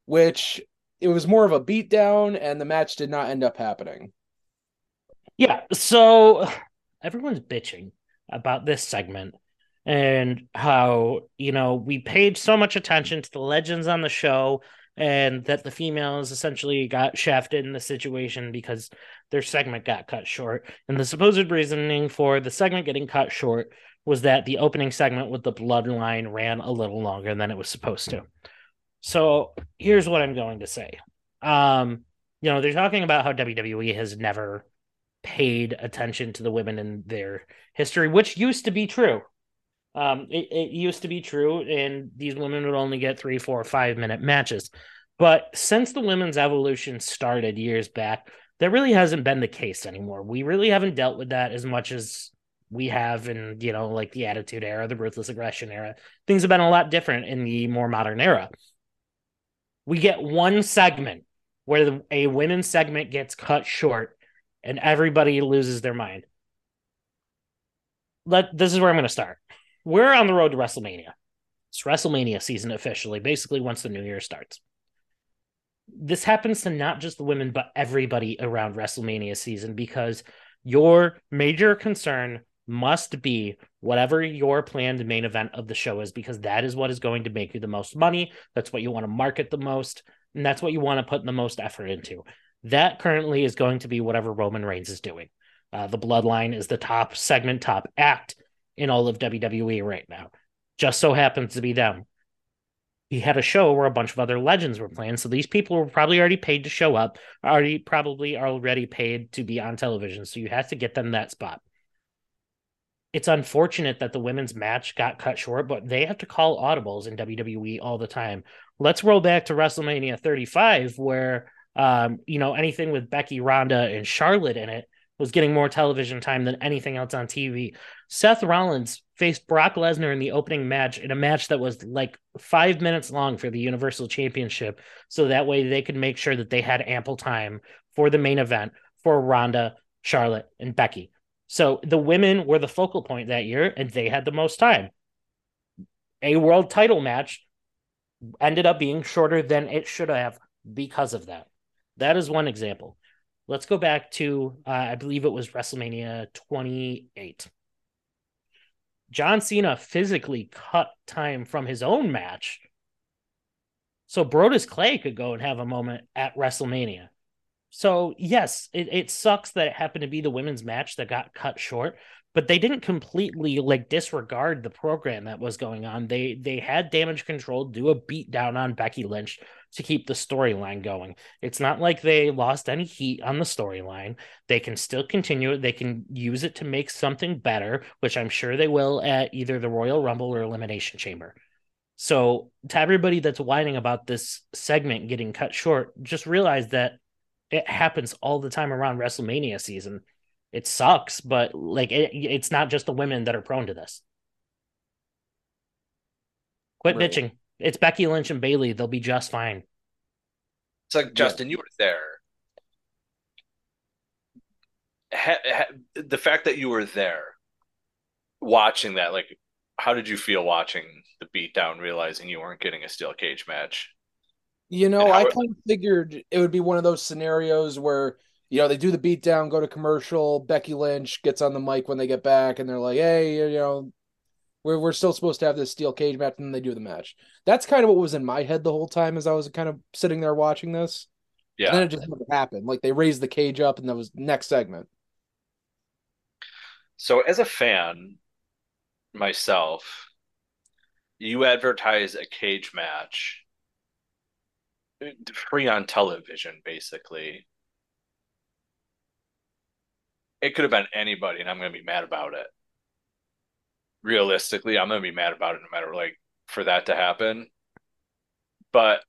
which it was more of a beatdown, and the match did not end up happening. Yeah, so everyone's bitching about this segment and how you know we paid so much attention to the legends on the show and that the females essentially got shafted in the situation because their segment got cut short. And the supposed reasoning for the segment getting cut short was that the opening segment with the bloodline ran a little longer than it was supposed to. So here's what I'm going to say. Um, you know, they're talking about how WWE has never paid attention to the women in their history, which used to be true. Um, it, it used to be true, and these women would only get three, four, five minute matches. But since the women's evolution started years back, that really hasn't been the case anymore. We really haven't dealt with that as much as we have in, you know, like the Attitude Era, the Ruthless Aggression Era. Things have been a lot different in the more modern era. We get one segment where the, a women's segment gets cut short and everybody loses their mind. Let this is where I'm going to start we're on the road to WrestleMania. It's WrestleMania season officially, basically once the new year starts. This happens to not just the women, but everybody around WrestleMania season because your major concern must be whatever your planned main event of the show is, because that is what is going to make you the most money. That's what you want to market the most, and that's what you want to put the most effort into. That currently is going to be whatever Roman Reigns is doing. Uh, the Bloodline is the top segment, top act in all of WWE right now. Just so happens to be them. He had a show where a bunch of other legends were playing, so these people were probably already paid to show up, already probably already paid to be on television. So you have to get them that spot it's unfortunate that the women's match got cut short, but they have to call audibles in WWE all the time. Let's roll back to WrestleMania 35, where um, you know anything with Becky, Ronda, and Charlotte in it was getting more television time than anything else on TV. Seth Rollins faced Brock Lesnar in the opening match in a match that was like five minutes long for the Universal Championship, so that way they could make sure that they had ample time for the main event for Ronda, Charlotte, and Becky. So the women were the focal point that year, and they had the most time. A world title match ended up being shorter than it should have because of that. That is one example. Let's go back to, uh, I believe it was WrestleMania 28. John Cena physically cut time from his own match so Brodus Clay could go and have a moment at WrestleMania. So yes, it, it sucks that it happened to be the women's match that got cut short, but they didn't completely like disregard the program that was going on. They they had damage control do a beat down on Becky Lynch to keep the storyline going. It's not like they lost any heat on the storyline. They can still continue it. They can use it to make something better, which I'm sure they will at either the Royal Rumble or Elimination Chamber. So, to everybody that's whining about this segment getting cut short, just realize that it happens all the time around WrestleMania season. It sucks, but like it, it's not just the women that are prone to this. Quit right. bitching. It's Becky Lynch and Bayley. They'll be just fine. It's like Justin, yeah. you were there. Ha, ha, the fact that you were there, watching that, like, how did you feel watching the beatdown, realizing you weren't getting a steel cage match? You know, I kind of figured it would be one of those scenarios where you know they do the beatdown, go to commercial. Becky Lynch gets on the mic when they get back, and they're like, "Hey, you know, we're we're still supposed to have this steel cage match," and then they do the match. That's kind of what was in my head the whole time as I was kind of sitting there watching this. Yeah, and then it just never happened. Like they raised the cage up, and that was next segment. So, as a fan myself, you advertise a cage match uh, free on television, basically. It could have been anybody, and I'm going to be mad about it. Realistically, I'm to be mad about it no matter like for that to happen. But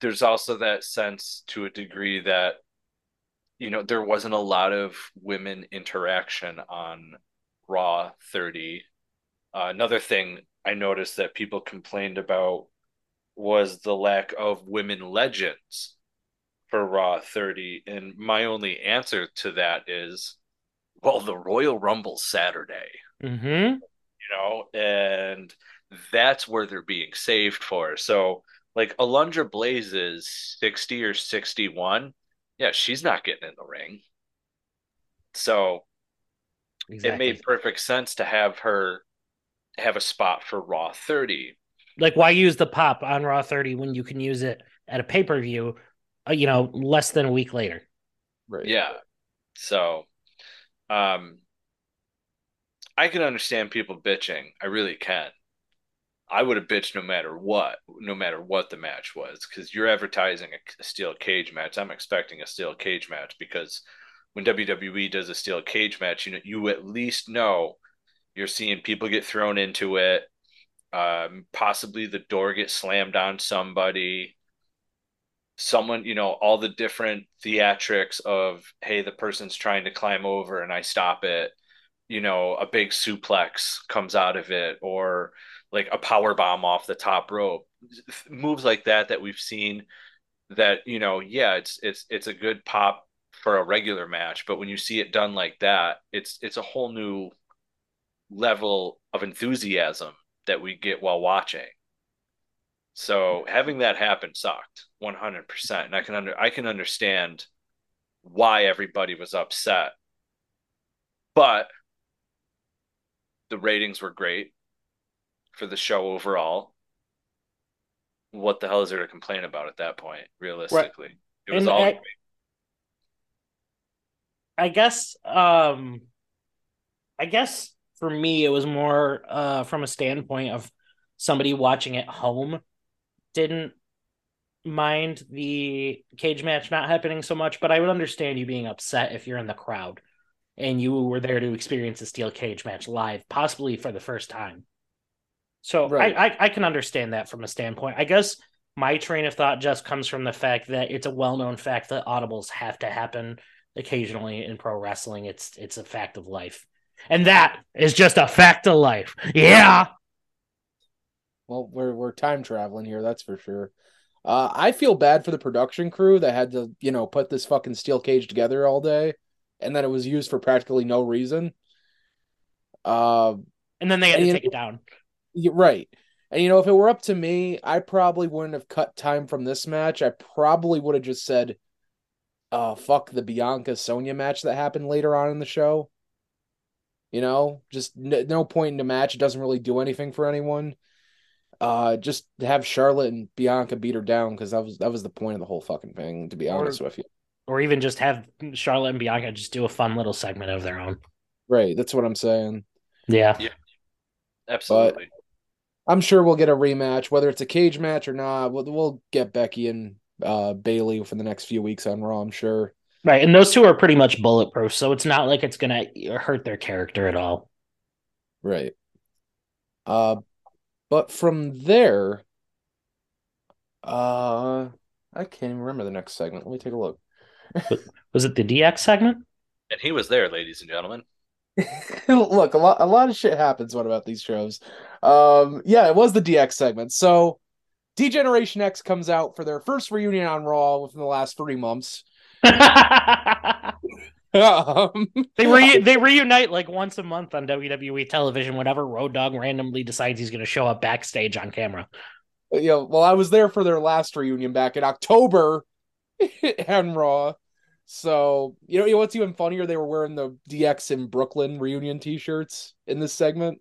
there's also that sense to a degree that you know there wasn't a lot of women interaction on Raw 30. Uh, another thing I noticed that people complained about was the lack of women legends for Raw 30. And my only answer to that is, well, the Royal Rumble Saturday. Mm-hmm. You know, and that's where they're being saved for. So, like, Alundra Blaze is 60 or 61. Yeah, she's not getting in the ring. So, exactly. it made perfect sense to have her have a spot for Raw 30 like, why use the pop on Raw 30 when you can use it at a pay per view, uh, you know, less than a week later? Right. Yeah. So, um, I can understand people bitching. I really can. I would have bitched no matter what, no matter what the match was, because you're advertising a, steel cage match. I'm expecting a steel cage match because when WWE does a steel cage match, you know, you at least know you're seeing people get thrown into it um, possibly the door gets slammed on somebody someone you know all the different theatrics of hey the person's trying to climb over and i stop it you know a big suplex comes out of it or like a power bomb off the top rope moves like that that we've seen that you know yeah it's it's it's a good pop for a regular match but when you see it done like that it's it's a whole new level of enthusiasm that we get while watching. So having that happen sucked 100%. And I can under I can understand why everybody was upset. But the ratings were great for the show overall. What the hell is there to complain about at that point? Realistically, it was And all I- great. I guess um I guess for me it was more uh from a standpoint of somebody watching at home didn't mind the cage match not happening so much, but I would understand you being upset if you're in the crowd and you were there to experience a steel cage match live, possibly for the first time. So Right. I, I I can understand that from a standpoint. I guess my train of thought just comes from the fact that it's a well-known fact that audibles have to happen occasionally in pro wrestling. It's it's a fact of life. And that is just a fact of life. Yeah. Well, we're we're time traveling here, that's for sure. Uh, I feel bad for the production crew that had to, you know, put this fucking steel cage together all day, and that it was used for practically no reason. Uh, And then they had to take it down. Right. And you know, if it were up to me, I probably wouldn't have cut time from this match. I probably would have just said, "Uh, fuck the Bianca Sonya match that happened later on in the show." You know, just no point in the match. It doesn't really do anything for anyone. Uh, just have Charlotte and Bianca beat her down because that was that was the point of the whole fucking thing. To be Or- honest with you, Or even just have Charlotte and Bianca just do a fun little segment of their own. right? That's what I'm saying. Yeah. Absolutely. I'm sure we'll get a rematch, whether it's a cage match or not. We'll, we'll get Becky and uh, Bayley for the next few weeks on Raw. I'm sure. Right. And those two are pretty much bulletproof. So it's not like it's going to hurt their character at all. Right. Uh, but from there, uh, I can't even remember the next segment. Let me take a look. Was it the DX segment? and he was there, ladies and gentlemen. Look, a lot a lot of shit happens what about these shows. Um yeah, it was the DX segment. So D-Generation X comes out for their first reunion on Raw within the last three months. um, They re- they reunite like once a month on WWE television whenever Road Dogg randomly decides he's going to show up backstage on camera. you know, well, I was there for their last reunion back in October and Raw. So, you know, you know what's even funnier? They were wearing the DX in Brooklyn reunion t-shirts in this segment.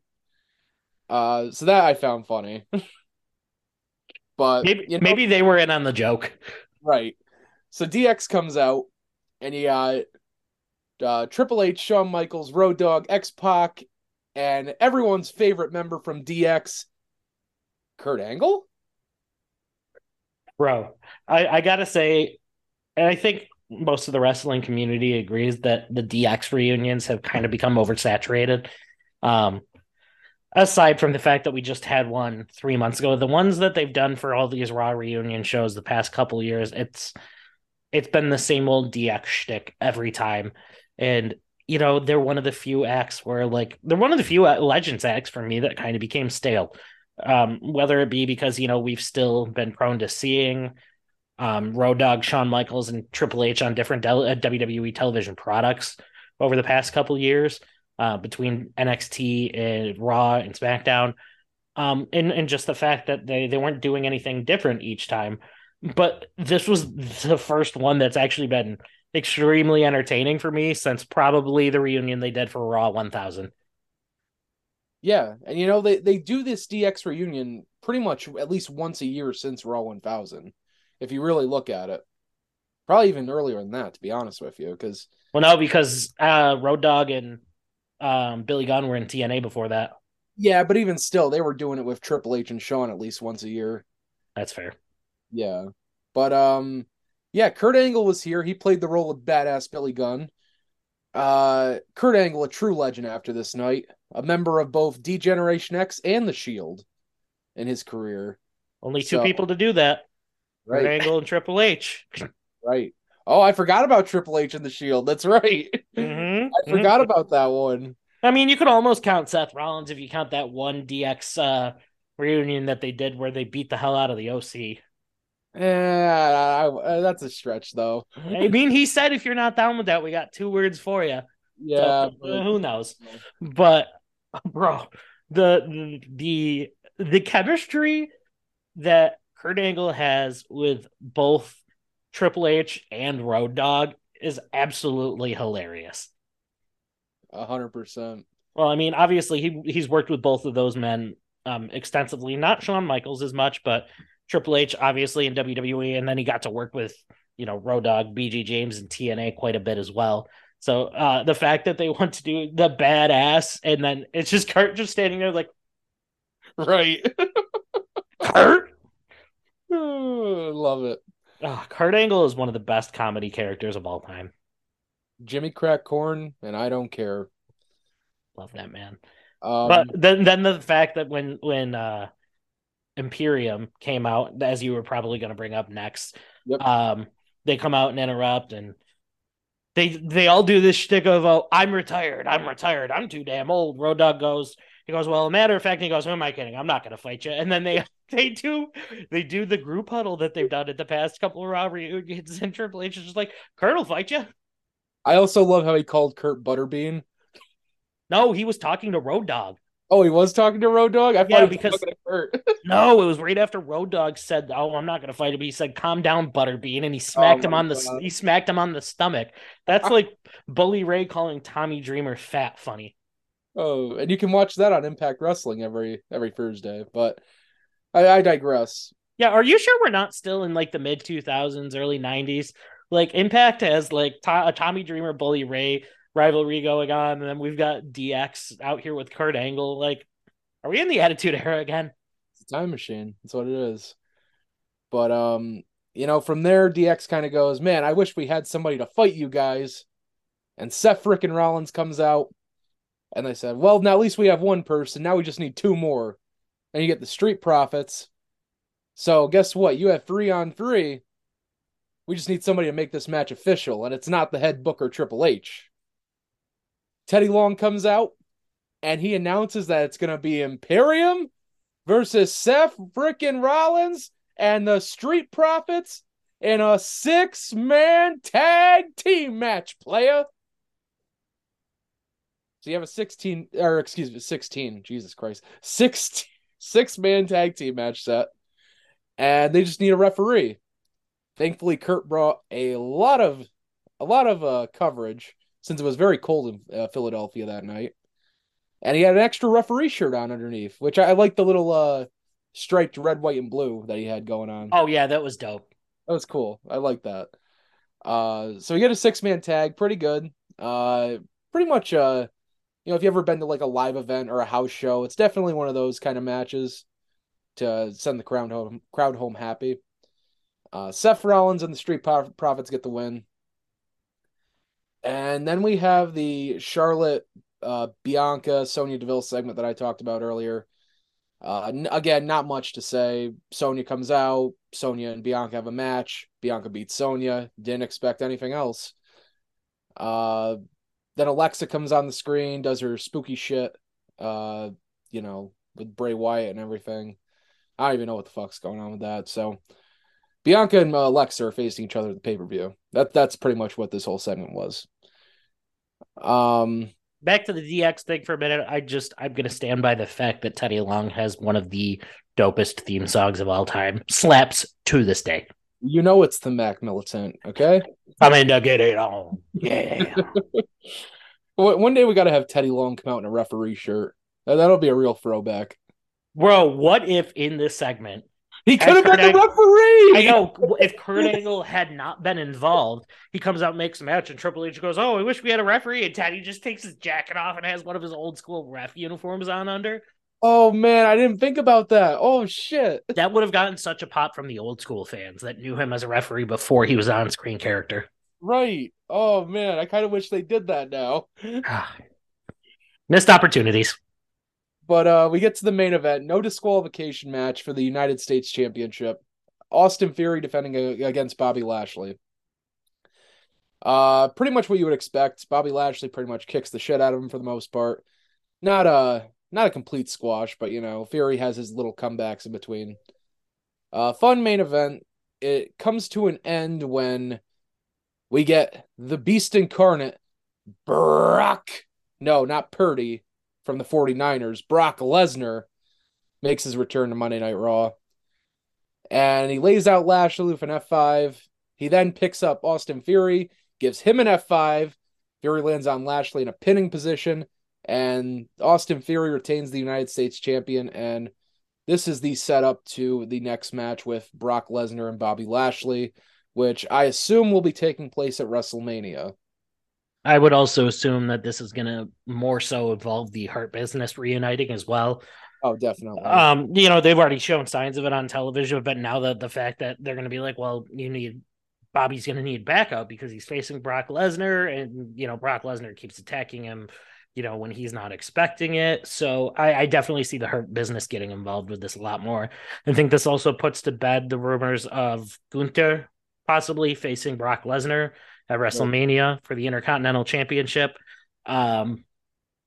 Uh, so that I found funny. but Maybe you know, maybe they were in on the joke. right. So DX comes out, and he got uh, Triple H, Shawn Michaels, Road Dogg, X Pac, and everyone's favorite member from DX, Kurt Angle. Bro, I, I gotta say, and I think most of the wrestling community agrees that the DX reunions have kind of become oversaturated. Um, aside from the fact that we just had one three months ago, the ones that they've done for all these Raw reunion shows the past couple years, it's it's been the same old DX shtick every time, and you know they're one of the few acts where like they're one of the few uh, Legends acts for me that kind of became stale. Um, whether it be because you know we've still been prone to seeing um, Road Dogg, Shawn Michaels, and Triple H on different del- uh, WWE television products over the past couple years uh, between NXT and Raw and SmackDown, um, and and just the fact that they they weren't doing anything different each time. But this was the first one that's actually been extremely entertaining for me since probably the reunion they did for Raw 1000. Yeah, and you know they they do this DX reunion pretty much at least once a year since Raw 1000. If you really look at it, probably even earlier than that, to be honest with you, because Well, no, because uh, Road Dogg and um, Billy Gunn were in TNA before that. yeah, but even still, they were doing it with Triple H and Shawn at least once a year. That's fair. Yeah, but um, yeah, Kurt Angle was here. He played the role of badass Billy Gunn. Uh, Kurt Angle, a true legend after this night, a member of both D Generation X and the Shield in his career. Only two So- people to do that. Kurt Right, Angle and Triple H. right. Oh, I forgot about Triple H and the Shield. That's right. Mhm, I forgot about that one. I mean, you could almost count Seth Rollins if you count that one DX uh, reunion that they did where they beat the hell out of the OC. Yeah, that's a stretch though. I mean, he said, if you're not down with that, we got two words for you. Yeah, So, but- who knows? But bro, the the the chemistry that Kurt Angle has with both Triple H and Road Dogg is absolutely hilarious. A hundred percent. Well, I mean, obviously he he's worked with both of those men um extensively. Not Shawn Michaels as much, but Triple H obviously in WWE, and then he got to work with you know Road Dogg, BG James, and TNA quite a bit as well. So uh the fact that they want to do the badass, and then it's just Kurt just standing there like Right. Kurt. Oh, Love it. Oh, Kurt Angle is one of the best comedy characters of all time. Jimmy crack corn, and I don't care. Love that man. Um, but then then the fact that when when uh Imperium came out, as you were probably going to bring up next, Yep. um, they come out and interrupt, and they they all do this shtick of oh, I'm retired, I'm retired, I'm too damn old. Road Dogg goes, he goes, well, a matter of fact, he goes, who am I kidding? I'm not going to fight you. And then they they do they do the group huddle that they've done at the past couple of robbery reunions, and Triple H is just like, Kurt will fight you. I also love how he called Kurt Butterbean. No, he was talking to Road Dogg. Oh, he was talking to Road Dogg. I thought Yeah, was because- talking to Kurt. No, it was right after Road Dogg said, "Oh, I'm not going to fight him." He said, "Calm down, Butterbean," and he oh smacked him my on the God. he smacked him on the stomach. That's ah. like Bully Ray calling Tommy Dreamer fat funny. oh, and you can watch that on Impact Wrestling every every Thursday. But I, I digress. Yeah, are you sure we're not still in like the mid 2000s, early 90s? Like Impact has like to- a Tommy Dreamer, Bully Ray rivalry going on, and then we've got DX out here with Kurt Angle. Like, are we in the Attitude Era again? It's a time machine. That's what it is. But um, you know, from there, DX kind of goes, "Man, I wish we had somebody to fight you guys." And Seth frickin' Rollins comes out, and they said, "Well, now at least we have one person. Now we just need two more." And you get the Street Profits. So guess what? You have three on three. We just need somebody to make this match official, and it's not the head booker Triple H. Teddy Long comes out, and he announces that it's gonna be Imperium versus Seth frickin' Rollins and the Street Profits in a six man tag team match, player. So you have a 16, or excuse me, 16, Jesus Christ, 16, six man tag team match set, and they just need a referee. Thankfully, Kurt brought a lot of a lot of uh, coverage since it was very cold in uh, Philadelphia that night and he had an extra referee shirt on underneath, which I, I like the little uh striped red, white, and blue that he had going on. Oh yeah, that was dope. That was cool. I like that. Uh, so he get a six man tag, pretty good. Uh, pretty much. Uh, you know, if you ever been to like a live event or a house show, it's definitely one of those kind of matches to send the crowd home, crowd home happy. Uh, Seth Rollins and the Street Prof- Profits get the win. And then we have the Charlotte uh, Bianca Sonya Deville segment that I talked about earlier. Uh, again, not much to say. Sonya comes out. Sonya and Bianca have a match. Bianca beats Sonya. Didn't expect anything else. Uh, then Alexa comes on the screen, does her spooky shit. Uh, you know, with Bray Wyatt and everything. I don't even know what the fuck's going on with that. So, Bianca and uh, Alexa are facing each other at the pay per view. That that's pretty much what this whole segment was. Um, back to the DX thing for a minute. I just I'm gonna stand by the fact that Teddy Long has one of the dopest theme songs of all time. Slaps to this day. you know it's the Mac Militant, okay? I'm in to get it on. Yeah. One one day we got to have Teddy Long come out in a referee shirt. That'll be a real throwback. Bro, what if in this segment He could have been the referee. I know if Kurt Angle had not been involved, he comes out, makes a match, and Triple H goes, "Oh, I wish we had a referee." And Teddy just takes his jacket off and has one of his old school ref uniforms on under. Oh man, I didn't think about that. Oh shit. That would have gotten such a pop from the old school fans that knew him as a referee before he was on screen character. Right. Oh man, I kind of wish they did that now. Missed opportunities. But uh we get to the main event. No disqualification match for the United States Championship. Austin Theory defending a- against Bobby Lashley. Uh pretty much what you would expect. Bobby Lashley pretty much kicks the shit out of him for the most part. Not a not a complete squash, but you know, Theory has his little comebacks in between. Uh fun main event. It comes to an end when we get the beast incarnate Brock. No, not Purdy from the 49ers. Brock Lesnar makes his return to Monday Night Raw. And he lays out Lashley with an F5. He then picks up Austin Theory, gives him an F5. Theory lands on Lashley in a pinning position. and Austin Theory retains the United States champion. And this is the setup to the next match with Brock Lesnar and Bobby Lashley, which I assume will be taking place at WrestleMania. I would also assume that this is going to more so involve the Hurt Business reuniting as well. Oh, definitely. Um, you know, they've already shown signs of it on television, but now that the fact that they're going to be like, well, you need Bobby's going to need backup because he's facing Brock Lesnar, and you know, Brock Lesnar keeps attacking him, you know, when he's not expecting it. So I, I definitely see the Hurt Business getting involved with this a lot more. I think this also puts to bed the rumors of Gunther possibly facing Brock Lesnar at WrestleMania for the Intercontinental Championship. Um,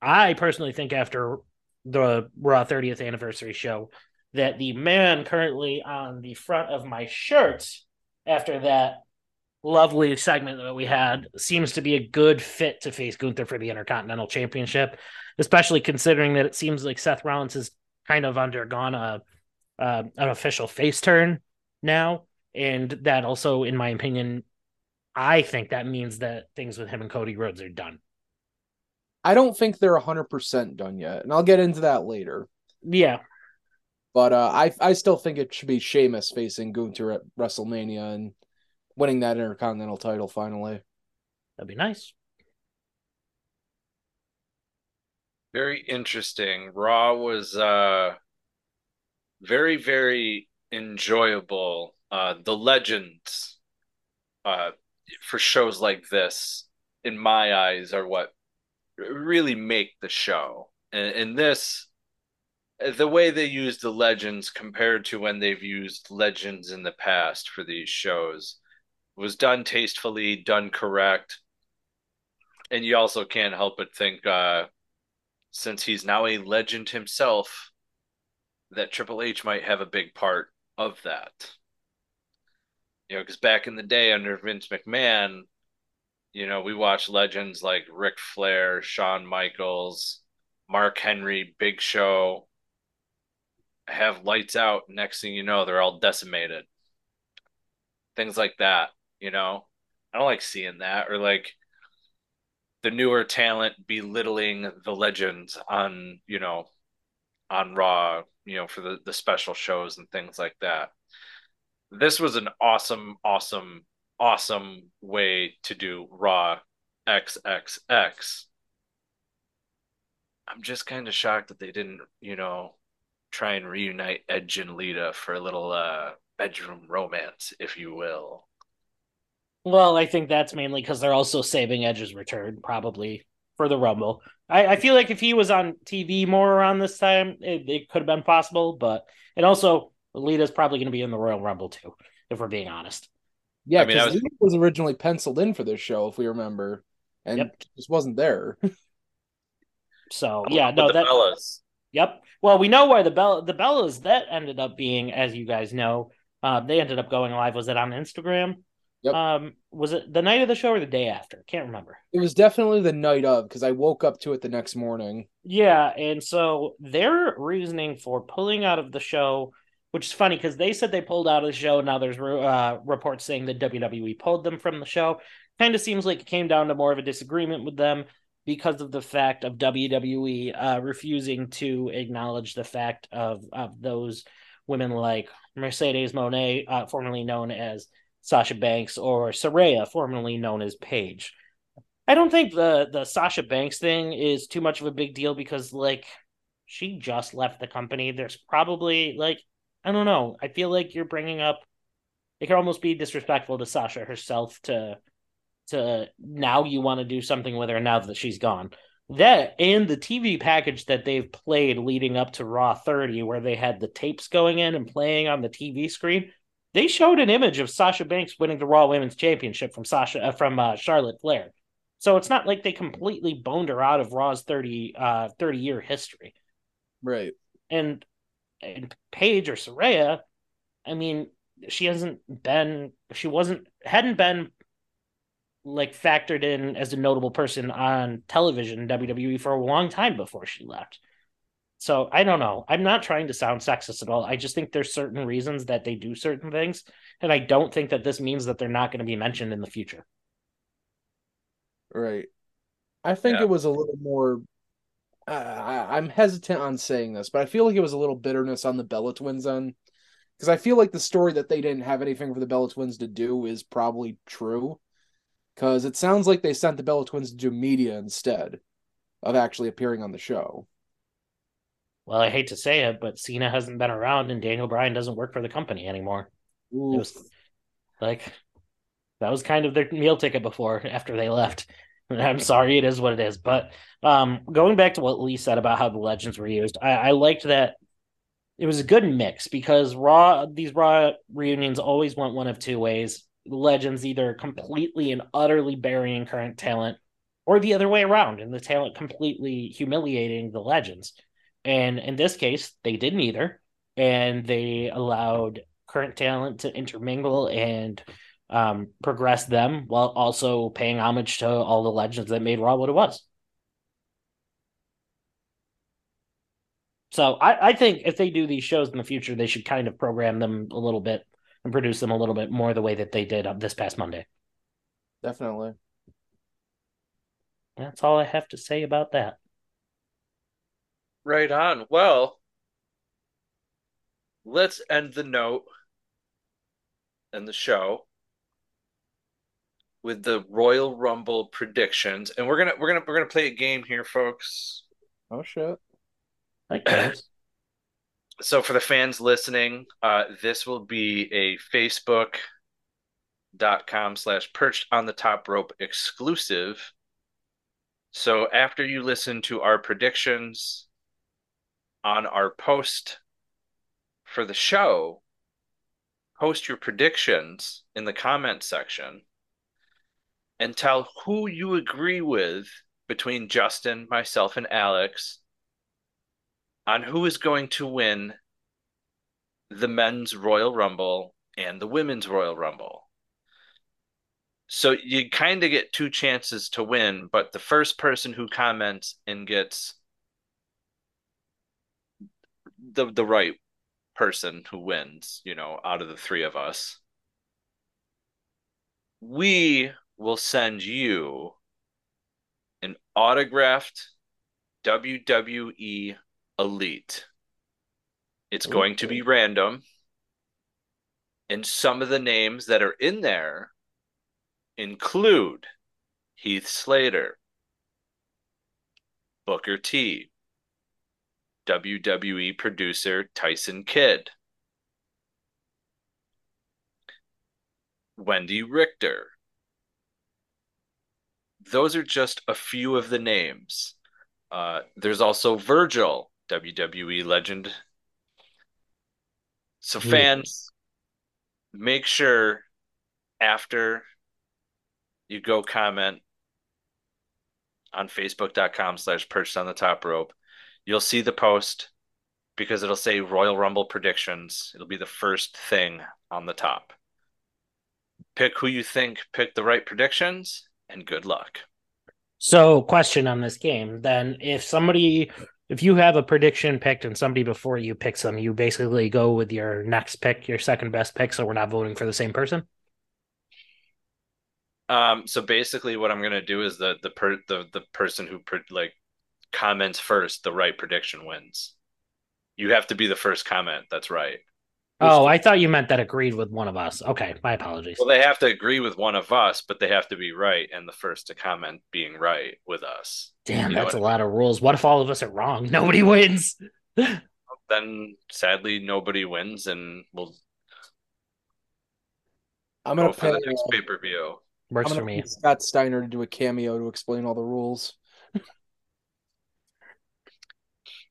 I personally think after the Raw 30th anniversary show that the man currently on the front of my shirt after that lovely segment that we had seems to be a good fit to face Gunther for the Intercontinental Championship, especially considering that it seems like Seth Rollins has kind of undergone a uh, an official face turn now, and that also, in my opinion, I think that means that things with him and Cody Rhodes are done. I don't think they're 100% done yet, and I'll get into that later. Yeah. But uh, I I still think it should be Sheamus facing Gunther at WrestleMania and winning that Intercontinental title finally. That'd be nice. Very interesting. Raw was uh very, very enjoyable. Uh the legends uh for shows like this, in my eyes, are what really make the show. And, and this, the way they use the legends compared to when they've used legends in the past for these shows was done tastefully, done correct. And you also can't help but think, uh, since he's now a legend himself, that Triple H might have a big part of that. You know, because back in the day under Vince McMahon, you know, we watched legends like Ric Flair, Shawn Michaels, Mark Henry, Big Show have lights out. Next thing you know, they're all decimated. Things like that, you know? I don't like seeing that or like the newer talent belittling the legends on, you know, on Raw, you know, for the, the special shows and things like that. This was an awesome, awesome awesome way to do Raw XXX. I'm just kind of shocked that they didn't, you know, try and reunite Edge and Lita for a little uh, bedroom romance, if you will. Well, I think that's mainly because they're also saving Edge's return, probably for the Rumble. I, I, feel like if he was on TV more around this time, it, it could have been possible. But and also, Lita's probably going to be in the Royal Rumble too, if we're being honest. Yeah, because I mean, was... was... originally penciled in for this show, if we remember, and yep. just wasn't there. so yeah, no, that. Bellas. Yep. Well, we know where the Bell the Bellas that ended up being, as you guys know, uh, they ended up going live. Was it on Instagram? Yep. Um, was it the night of the show or the day after? Can't remember. It was definitely the night of because I woke up to it the next morning. Yeah, and so their reasoning for pulling out of the show which is funny because they said they pulled out of the show. Now there's uh, reports saying that WWE pulled them from the show. Kind of seems like it came down to more of a disagreement with them because of the fact of WWE uh, refusing to acknowledge the fact of, of those women like Mercedes Moné, uh, formerly known as Sasha Banks, or Saraya, formerly known as Paige. I don't think the the Sasha Banks thing is too much of a big deal because like she just left the company. There's probably like I don't know. I feel like you're bringing up. It could almost be disrespectful to Sasha herself to to now you want to do something with her now that she's gone. That and the TV package that they've played leading up to Raw 30, where they had the tapes going in and playing on the TV screen. They showed an image of Sasha Banks winning the Raw Women's Championship from Sasha uh, from uh, Charlotte Flair. So it's not like they completely boned her out of Raw's 30 uh 30 year history. Right. And and Paige or Saraya, I mean, she hasn't been, she wasn't, hadn't been like factored in as a notable person on television WWE for a long time before she left. So I don't know. I'm not trying to sound sexist at all. I just think there's certain reasons that they do certain things, and I don't think that this means that they're not going to be mentioned in the future. Right. I think yeah. it was a little more I, I'm hesitant on saying this, but I feel like it was a little bitterness on the Bella Twins end because I feel like the story that they didn't have anything for the Bella Twins to do is probably true. Because it sounds like they sent the Bella Twins to do media instead of actually appearing on the show. Well, I hate to say it, but Cena hasn't been around and Daniel Bryan doesn't work for the company anymore. It was like that was kind of their meal ticket before after they left. I'm sorry, it is what it is. But um, going back to what Lee said about how the legends were used, I, I liked that it was a good mix because Raw these Raw reunions always went one of two ways. Legends either completely and utterly burying current talent, or the other way around, and the talent completely humiliating the legends. And in this case, they did neither, and they allowed current talent to intermingle and um, progress them while also paying homage to all the legends that made Raw what it was. So I, I think if they do these shows in the future, they should kind of program them a little bit and produce them a little bit more the way that they did this past Monday. definitely. That's all I have to say about that. Right on. Well, let's end the note and the show with the Royal Rumble predictions. And we're gonna we're gonna we're gonna play a game here, folks. Oh shit. Like those. So for the fans listening, uh, this will be a Facebook dot com slash perched on the top rope exclusive. So after you listen to our predictions on our post for the show, post your predictions in the comment section and tell who you agree with between Justin, myself, and Alex on who is going to win the men's Royal Rumble and the women's Royal Rumble. So you kind of get two chances to win, but the first person who comments and gets the the right person who wins, you know, out of the three of us, we will send you an autographed WWE Elite. It's going to be random. And some of the names that are in there include Heath Slater, Booker T, WWE producer Tyson Kidd, Wendi Richter. Those are just a few of the names. Uh, there's also Virgil, WWE legend. So Yeah. fans, make sure after you go comment on facebook.com slash perched on the top rope, you'll see the post because it'll say Royal Rumble predictions. It'll be the first thing on the top. Pick who you think picked the right predictions and good luck. So, question on this game then: if somebody, if you have a prediction picked and somebody before you picks them, you basically go with your next pick, your second best pick. So we're not voting for the same person. Um, so basically, what I'm gonna do is the the per the the person who per, like comments first, the right prediction wins. You have to be the first comment. That's right. Oh, I thought you meant that agreed with one of us. Okay, my apologies. Well, they have to agree with one of us, but they have to be right, and the first to comment being right with us. Damn, You know that's a what lot of rules. What if all of us are wrong? Nobody wins. Then sadly, nobody wins, and we'll I'm gonna for pay, the next uh, pay per view. I'm Works gonna for me. pay Scott Steiner to do a cameo to explain all the rules.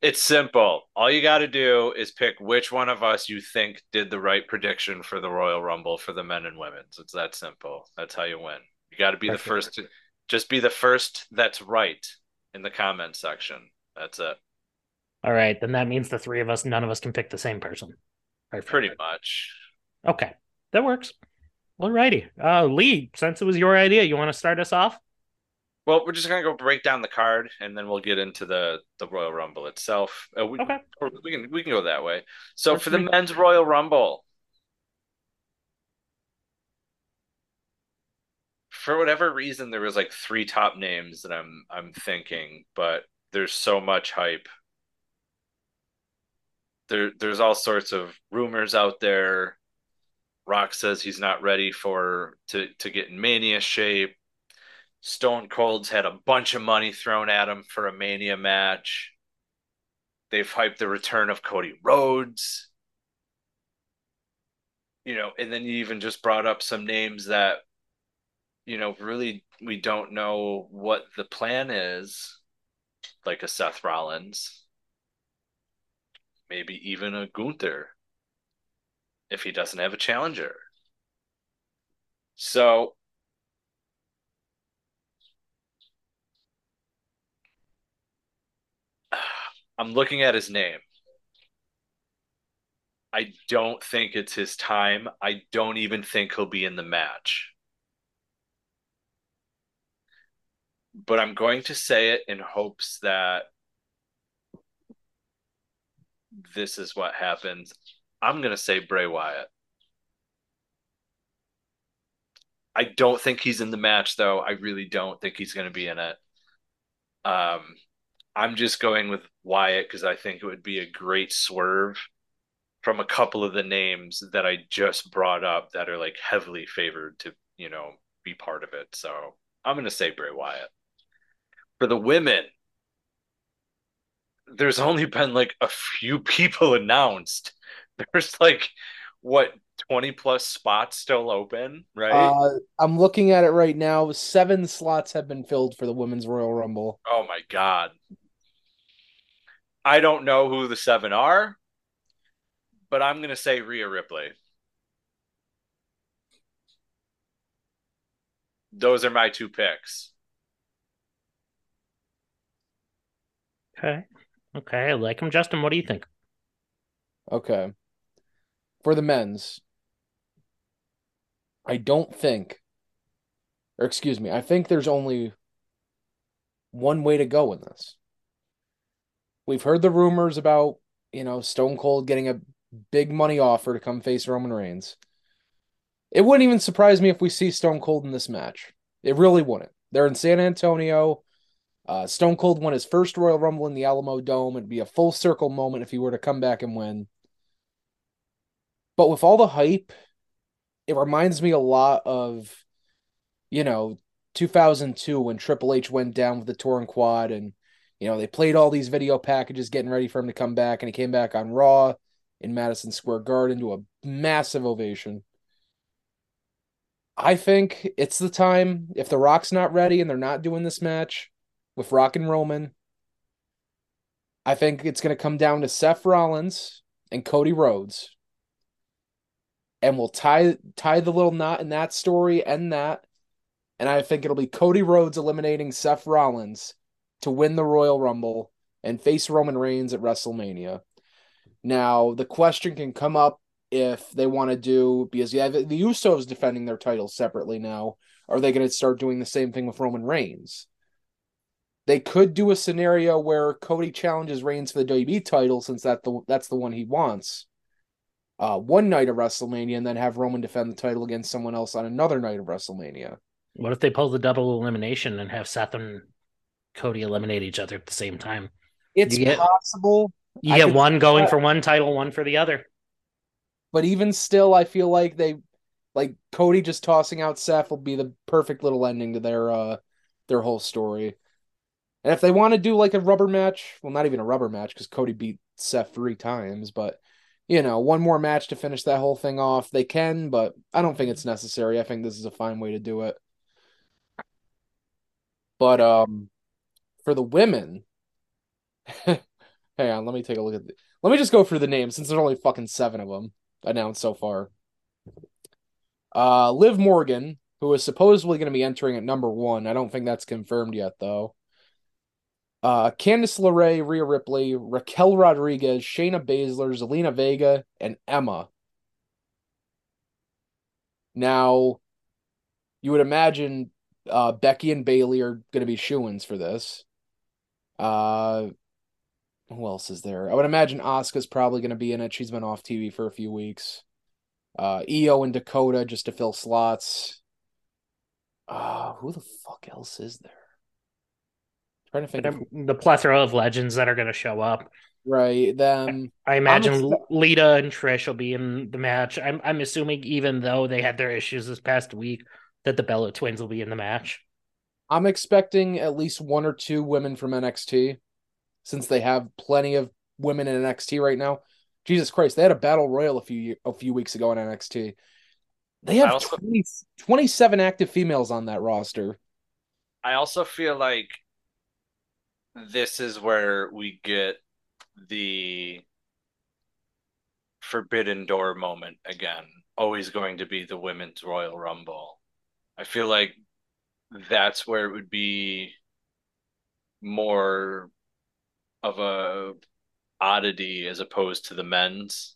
It's simple. All you got to do is pick which one of us you think did the right prediction for the Royal Rumble for the men and women's. It's that simple. That's how you win. You got to be the first to just be the first that's right in the comment section. That's it. All right, then that means the three of us, none of us can pick the same person. Perfect. Pretty much. Okay, that works. All righty. Uh, Lee, since it was your idea, you want to start us off? Well, we're just gonna go break down the card, and then we'll get into the the Royal Rumble itself. Uh, we, Okay. we can we can go that way. So Works for the me. men's Royal Rumble, for whatever reason, there was like three top names that I'm I'm thinking, but there's so much hype. There, there's all sorts of rumors out there. Rock says he's not ready for to to get in mania shape. Stone Cold's had a bunch of money thrown at him for a mania match. They've hyped the return of Cody Rhodes. You know, and then you even just brought up some names that, you know, really we don't know what the plan is, like a Seth Rollins, maybe even a Gunther if he doesn't have a challenger. So I'm looking at his name. I don't think it's his time. I don't even think he'll be in the match. But I'm going to say it in hopes that this is what happens. I'm going to say Bray Wyatt. I don't think he's in the match, though. I really don't think he's going to be in it. Um, I'm just going with Wyatt because I think it would be a great swerve from a couple of the names that I just brought up that are like heavily favored to, you know, be part of it. So I'm going to say Bray Wyatt. For the women, there's only been like a few people announced there's like what 20 plus spots still open, right? Uh, I'm looking at it right now. Seven slots have been filled for the Women's Royal Rumble. oh my god. I don't know who the seven are, but I'm gonna say Rhea Ripley. Those are my two picks. Okay. Okay, I like him. Justin, what do you think? Okay. For the men's, I don't think, or excuse me, I think there's only one way to go in this. We've heard the rumors about, you know, Stone Cold getting a big money offer to come face Roman Reigns. It wouldn't even surprise me if we see Stone Cold in this match. It really wouldn't. They're in San Antonio. Uh, Stone Cold won his first Royal Rumble in the Alamodome. It'd be a full circle moment if he were to come back and win. But with all the hype, it reminds me a lot of, you know, 2002 when Triple H went down with the torn quad and, you know, they played all these video packages getting ready for him to come back. And he came back on Raw in Madison Square Garden to a massive ovation. I think it's the time. If The Rock's not ready and they're not doing this match with Rock and Roman, I think it's going to come down to Seth Rollins and Cody Rhodes. And we'll tie tie the little knot in that story and that. And I think it'll be Cody Rhodes eliminating Seth Rollins to win the Royal Rumble and face Roman Reigns at WrestleMania. Now, the question can come up if they want to do because yeah, the, Usos defending their titles separately now. Are they going to start doing the same thing with Roman Reigns? They could do a scenario where Cody challenges Reigns for the WB title since that the that's the one he wants. Uh, one night of WrestleMania and then have Roman defend the title against someone else on another night of WrestleMania. What if they pull the double elimination and have Seth and Cody eliminate each other at the same time? It's You get- possible, You I get one going for one title, one for the other. but even still, I feel like they like Cody just tossing out Seth will be the perfect little ending to their uh their whole story. And if they want to do like a rubber match, well, not even a rubber match because Cody beat Seth three times, but you know, one more match to finish that whole thing off, they can, but I don't think it's necessary. I think this is a fine way to do it. But um for the women, hang on, let me take a look at the, let me just go through the names since there's only fucking seven of them announced so far. Uh, Liv Morgan, who is supposedly going to be entering at number one. I don't think that's confirmed yet, though. Uh, Candice LeRae, Rhea Ripley, Raquel Rodriguez, Shayna Baszler, Zelina Vega, and Emma. Now, you would imagine uh, Becky and Bayley are going to be shoo-ins for this. Uh, who else is there? I would imagine Asuka's probably going to be in it. She's been off TV for a few weeks. Uh, Io and Dakota just to fill slots. Uh, who the fuck else is there? trying to think of the plethora of legends that are going to show up. right Then I imagine expect- Lita and Trish will be in the match. I'm I'm assuming even though they had their issues this past week, that the Bella twins will be in the match. I'm expecting at least one or two women from NXT, since they have plenty of women in NXT right now. Jesus Christ, they had a battle royal a few a few weeks ago in NXT. They have also- 20, 27 active females on that roster. I also feel like this is where we get the forbidden door moment again. Always going to be the women's Royal Rumble. I feel like that's where it would be more of a oddity as opposed to the men's.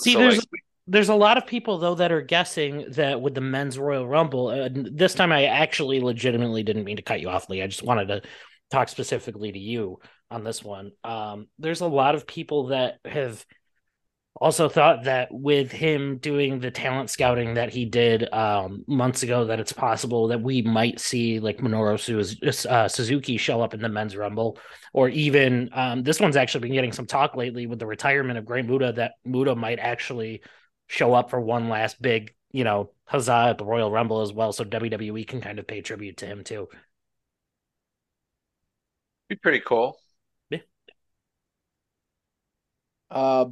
See, So, there's like, there's a lot of people though that are guessing that with the men's Royal Rumble, and this time I actually legitimately didn't mean to cut you off, Lee. I just wanted to talk specifically to you on this one. Um, there's a lot of people that have also thought that with him doing the talent scouting that he did um, months ago, that it's possible that we might see like Minoru Su- uh, Suzuki show up in the men's Rumble, or even um, this one's actually been getting some talk lately with the retirement of Great Muta that Muta might actually show up for one last big, you know, huzzah at the Royal Rumble as well, so WWE can kind of pay tribute to him too. be pretty cool. Yeah. Uh,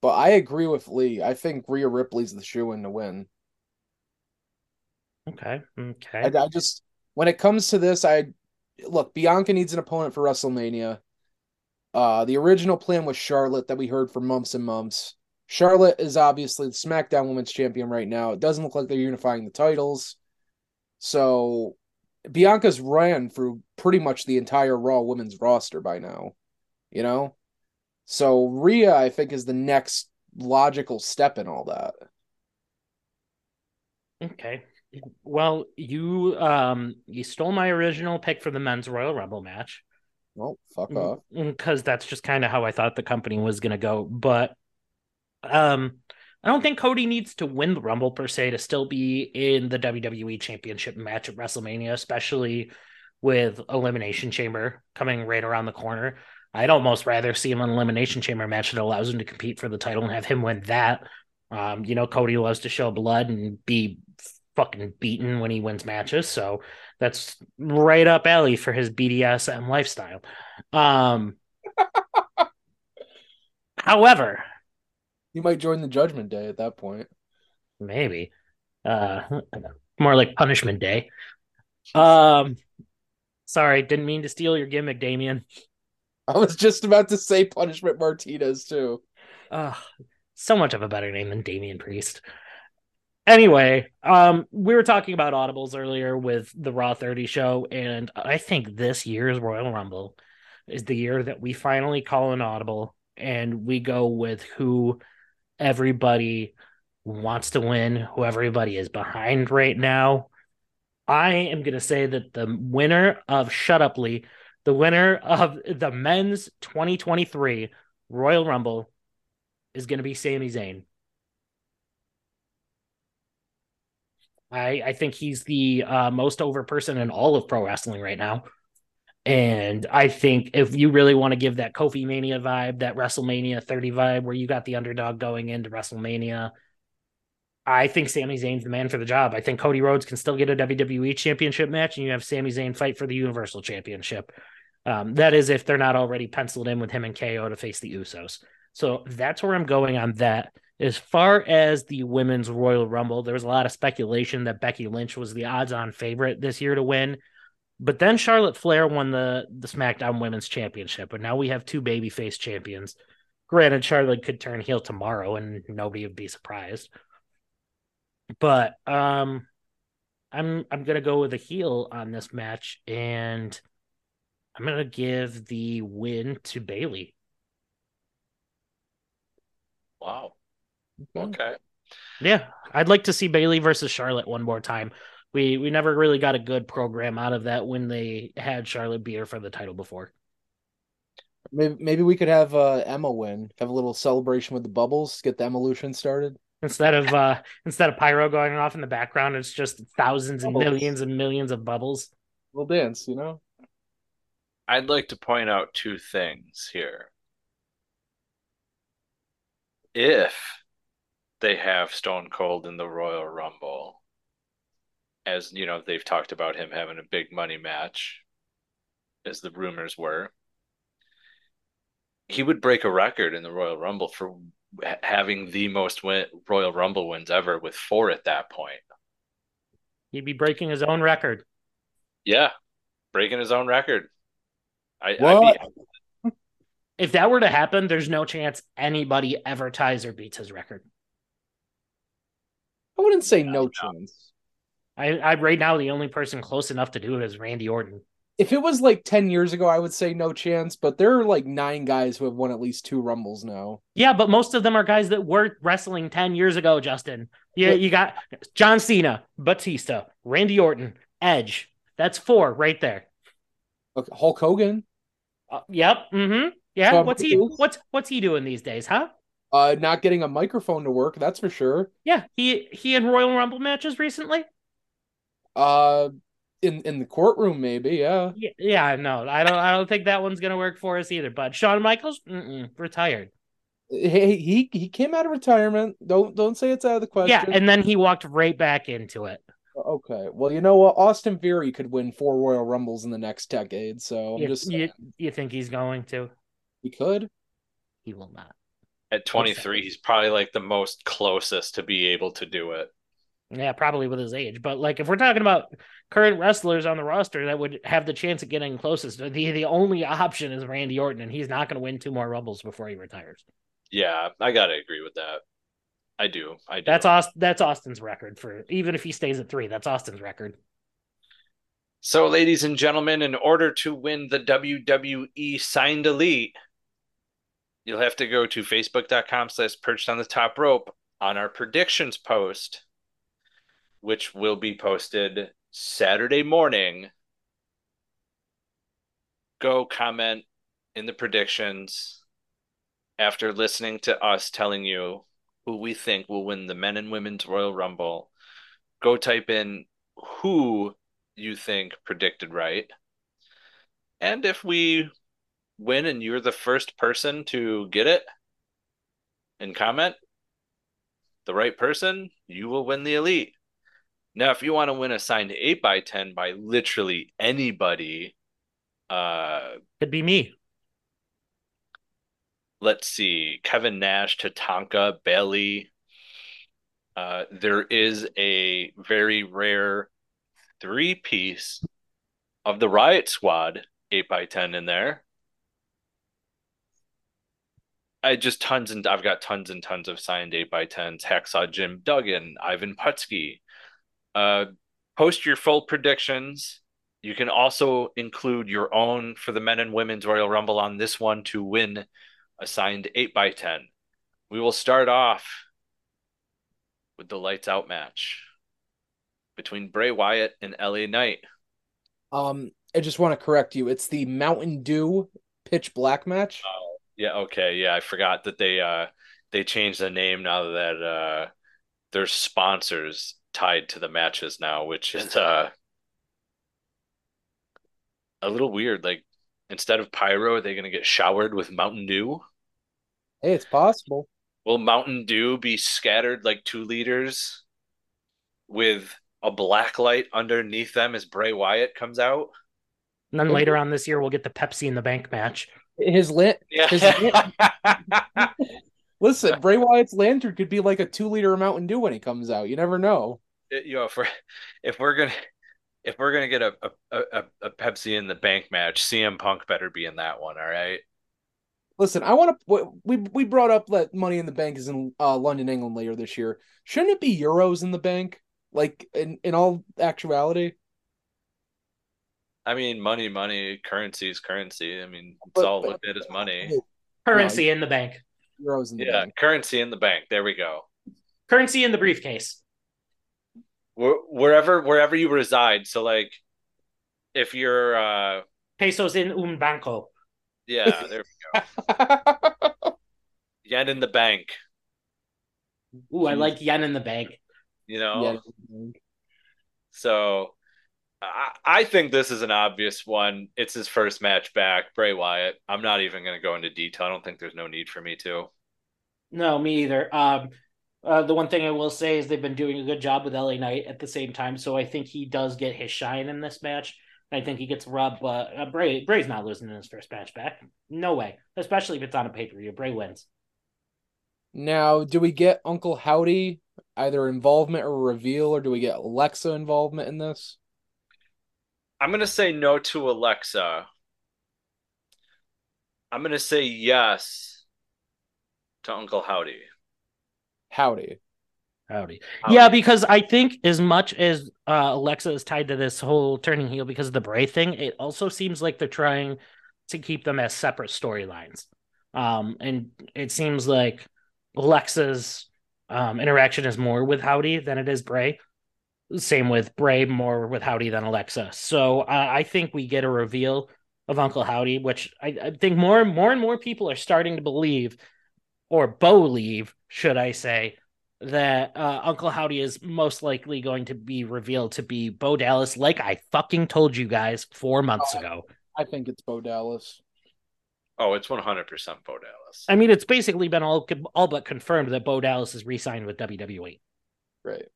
but I agree with Lee. I think Rhea Ripley's the shoe in to win. Okay, okay. I, I just when it comes to this, I look Bianca needs an opponent for WrestleMania. Uh, the original plan was Charlotte that we heard for months and months. Charlotte is obviously the SmackDown Women's Champion right now. It doesn't look like they're unifying the titles. So Bianca's ran through pretty much the entire Raw women's roster by now, you know? So Rhea, I think, is the next logical step in all that. Okay. Well, you um you stole my original pick for the men's Royal Rumble match Well, fuck off. because that's just kind of how I thought the company was going to go. But um I don't think Cody needs to win the Rumble per se to still be in the WWE Championship match at WrestleMania, especially with Elimination Chamber coming right around the corner. I'd almost rather see him in an Elimination Chamber match that allows him to compete for the title and have him win that. Um, you know, Cody loves to show blood and be fucking beaten when he wins matches, so that's right up alley for his BDSM lifestyle. Um, however, You might join the Judgment Day at that point. maybe uh more like punishment day um sorry didn't mean to steal your gimmick damian I was just about to say Punishment Martinez too. uh so much of a better name than damian priest anyway um we were talking about audibles earlier with the raw 30 show and i think this year's royal rumble is the year that we finally call an audible and we go with who everybody wants to win, who everybody is behind right now. I am going to say that the winner of Shut Up Lee, the winner of the men's 2023 Royal Rumble is going to be Sami Zayn. I I think he's the uh, most over person in all of pro wrestling right now. And I think if you really want to give that Kofi Mania vibe, that WrestleMania 30 vibe, where you got the underdog going into WrestleMania, I think Sami Zayn's the man for the job. I think Cody Rhodes can still get a WWE championship match, and you have Sami Zayn fight for the Universal Championship. Um, that is if they're not already penciled in with him and KO to face the Usos. So that's where I'm going on that. As far as the women's Royal Rumble, there was a lot of speculation that Becky Lynch was the odds-on favorite this year to win. But then Charlotte Flair won the the SmackDown Women's Championship, and now we have two babyface champions. Granted, Charlotte could turn heel tomorrow, and nobody would be surprised. But um, I'm I'm gonna go with a heel on this match, and I'm gonna give the win to Bayley. Wow. Okay. Okay. Yeah, I'd like to see Bayley versus Charlotte one more time. We we never really got a good program out of that when they had Charlotte beat her for the title before. Maybe maybe we could have uh, Emma win. Have a little celebration with the bubbles. Get the evolution started. Instead of uh instead of pyro going off in the background, it's just thousands and millions and millions of bubbles. we'll dance, you know. I'd like to point out two things here. If they have Stone Cold in the Royal Rumble, as you know, they've talked about him having a big money match, as the rumors were, he would break a record in the Royal Rumble for having the most win- Royal Rumble wins ever with four at that point. He'd be breaking his own record. Yeah, breaking his own record. I, What? I'd be, If that were to happen, there's no chance anybody ever ties or beats his record. I wouldn't say No, no no. chance. I, I right now the only person close enough to do it is Randy Orton. If it was like 10 years ago, I would say no chance, but there are like nine guys who have won at least two Rumbles now. Yeah, but most of them are guys that were wrestling 10 years ago, Justin. Yeah, But- you got John Cena, Batista, Randy Orton, Edge. That's four right there. Okay, Hulk Hogan, Uh, yep. Mm-hmm. Yeah. What's he what's what's he doing these days, huh? uh, not getting a microphone to work, that's for sure. Yeah, he he in Royal Rumble matches recently. Uh, in in the courtroom, maybe, yeah. Yeah, yeah, no, I don't I don't think that one's gonna work for us either. But Shawn Michaels, mm-mm, retired. Hey, he he came out of retirement. Don't don't say it's out of the question. Yeah, and then he walked right back into it. okay. Well, you know what? Austin Theory could win four Royal Rumbles in the next decade, so I'm You, just you, you think he's going to? he could. He will not. at 23, he's probably like the most closest to be able to do it. Yeah, probably with his age. But like, if we're talking about current wrestlers on the roster that would have the chance of getting closest, the the only option is Randy Orton, and he's not going to win two more Rumbles before he retires. Yeah, I gotta agree with that. I do. I do. That's Aust- That's Austin's record for even if he stays at three. That's Austin's record. So, ladies and gentlemen, in order to win the WWE signed elite, you'll have to go to facebook.com slash perched on the top rope on our predictions post, which will be posted Saturday morning. Go comment in the predictions after listening to us telling you who we think will win the men and women's Royal Rumble. Go type in who you think predicted right. And if we win and you're the first person to get it and comment, the right person, you will win the elite. Now, if you want to win a signed eight by ten by literally anybody, uh, Could be me. let's see, Kevin Nash, Tatanka, Bayley. Uh, there is a very rare three piece of the Riot Squad eight by ten in there. I just tons and I've got tons and tons of signed eight by tens. Hacksaw Jim Duggan, Ivan Putski. Uh, post your full predictions. You can also include your own for the men and women's Royal Rumble on this one to win assigned 8x10. We will start off with the lights out match between Bray Wyatt and LA Knight. Um, I just want to correct you. It's the Mountain Dew Pitch Black match. Oh, Yeah, okay. Yeah, I forgot that they uh they changed the name now that uh their sponsors tied to the matches now, which is uh a little weird. Like instead of pyro, are they gonna get showered with Mountain Dew? Hey, it's possible. Will Mountain Dew be scattered like two liters with a black light underneath them as Bray Wyatt comes out? And then later on this year, we'll get the Pepsi in the Bank match. His lit. His Yeah. Listen, Bray Wyatt's lantern could be like a two liter Mountain Dew when he comes out. You never know. you know, if we're if we're gonna if we're gonna get a a, a, a Pepsi in the bank match, CM Punk better be in that one. All right. Listen, I want to. We we brought up that Money in the Bank is in uh, London, England later this year. Shouldn't it be euros in the bank? Like in in all actuality, I mean, money, money, currency is currency. I mean, it's But- all looked at as money. Currency in the bank. Euros in the Yeah, bank. currency in the bank. There we go. Currency in the briefcase. Where, wherever wherever you reside. So like, if you're uh Pesos in un banco. yeah, there we go. yen in the bank. Ooh, I like yen in the bank. You know. yeah. So I, I think this is an obvious one. It's his first match back, Bray Wyatt. I'm not even going to go into detail. I don't think there's no need for me to. No, me either. Um, uh, the one thing I will say is they've been doing a good job with LA Knight at the same time, so I think he does get his shine in this match. I think he gets rubbed, but uh, Bray Bray's not losing in his first match back. No way, especially if it's on a pay per view. Bray wins. Now, do we get Uncle Howdy either involvement or reveal, or do we get Alexa involvement in this? I'm going to say no to Alexa. I'm going to say yes to Uncle Howdy. Howdy. Howdy. Yeah, because I think as much as uh, Alexa is tied to this whole turning heel because of the Bray thing, it also seems like they're trying to keep them as separate storylines. Um, and it seems like Alexa's um, interaction is more with Howdy than it is Bray. Same with Bray, more with Howdy than Alexa. So uh, I think we get a reveal of Uncle Howdy, which I, I think more and more and more people are starting to believe, or believe, should I say, that uh, Uncle Howdy is most likely going to be revealed to be Bo Dallas, like I fucking told you guys four months Oh. ago. I think it's Bo Dallas. Oh, it's 100% Bo Dallas. I mean, it's basically been all all but confirmed that Bo Dallas is re-signed with WWE. Right.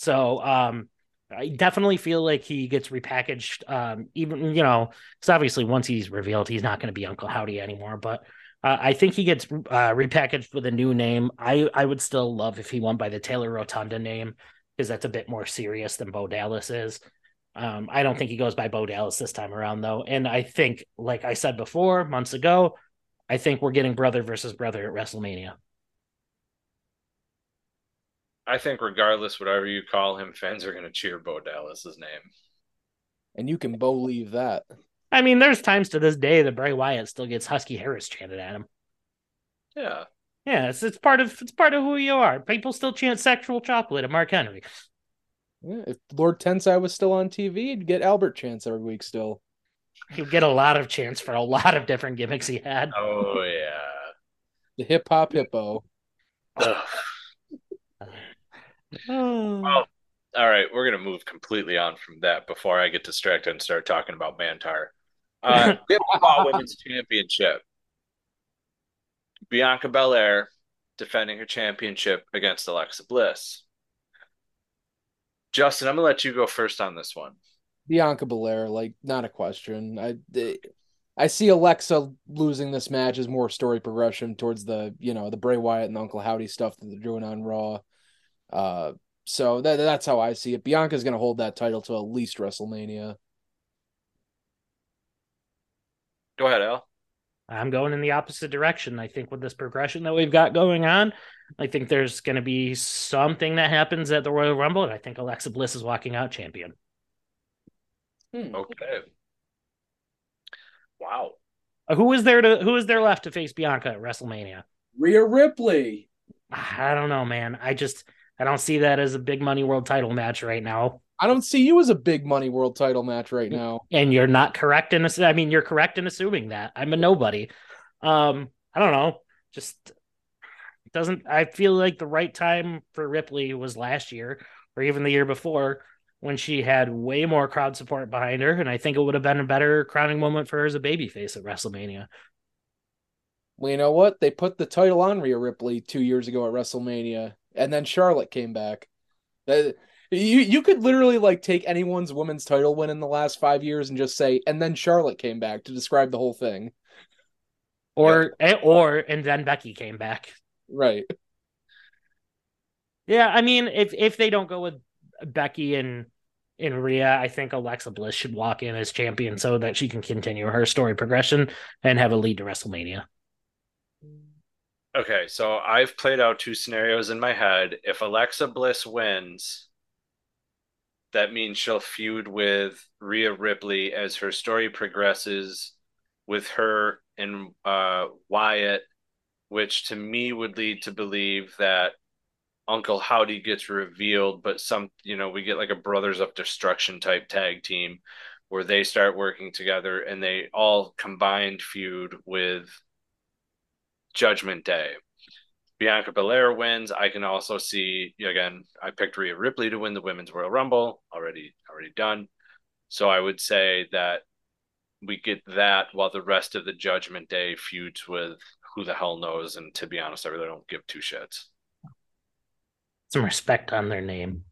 So um, I definitely feel like he gets repackaged. Um, even you know, because obviously once he's revealed, he's not going to be Uncle Howdy anymore. But uh, I think he gets uh, repackaged with a new name. I I would still love if he went by the Taylor Rotunda name because that's a bit more serious than Bo Dallas is. Um, I don't think he goes by Bo Dallas this time around though, and I think, like I said before, months ago, I think we're getting brother versus brother at WrestleMania. I think regardless, whatever you call him, fans are going to cheer Bo Dallas's name. And you can believe that. I mean, there's times to this day that Bray Wyatt still gets Husky Harris chanted at him. Yeah. Yeah, it's it's part of it's part of who you are. People still chant sexual chocolate at Mark Henry. Yeah, if Lord Tensai was still on TV, you'd get Albert chance every week still. He'd get a lot of chants for a lot of different gimmicks he had. Oh, yeah. The hip hop hippo. Ugh. Oh. Well, all right, we're gonna move completely on from that before I get distracted and start talking about Mantaur. Uh, we have the Raw Women's Championship. Bianca Belair defending her championship against Alexa Bliss. Justin, I'm gonna let you go first on this one. Bianca Belair, like not a question. I I see Alexa losing this match as more story progression towards the you know the Bray Wyatt and Uncle Howdy stuff that they're doing on Raw. Uh, so that that's how I see it. Bianca's gonna hold that title to at least WrestleMania. Go ahead, Al. I'm going in the opposite direction. I think with this progression that we've got going on, I think there's going to be something that happens at the Royal Rumble, and I think Alexa Bliss is walking out champion. Hmm. Okay. Wow. Uh, Who is there to who is there left to face Bianca at WrestleMania? Rhea Ripley. I don't know, man. I just I don't see that as a big money world title match right now. I don't see you as a big money world title match right now. And you're not correct in this. I mean, you're correct in assuming that. I'm a nobody. Um, I don't know. Just it doesn't I feel like the right time for Ripley was last year or even the year before when she had way more crowd support behind her. And I think it would have been a better crowning moment for her as a babyface at WrestleMania. Well, you know what? They put the title on Rhea Ripley two years ago at WrestleMania, and then Charlotte came back. That you you could literally like take anyone's women's title win in the last five years and just say, and then Charlotte came back to describe the whole thing. Or eh, or and then Becky came back. Right. Yeah, I mean, if if they don't go with Becky and and Rhea, I think Alexa Bliss should walk in as champion so that she can continue her story progression and have a lead to WrestleMania. Okay, so I've played out two scenarios in my head. If Alexa Bliss wins, that means she'll feud with Rhea Ripley as her story progresses with her and uh, Wyatt, which to me would lead to believe that Uncle Howdy gets revealed, but some, you know, we get like a Brothers of Destruction type tag team where they start working together and they all combined feud with Judgment Day. Bianca Belair wins. I can also see again. I picked Rhea Ripley to win the Women's Royal Rumble. Already, already done. So I would say that we get that while the rest of the Judgment Day feuds with who the hell knows. And to be honest, I really don't give two shits. Some respect on their name.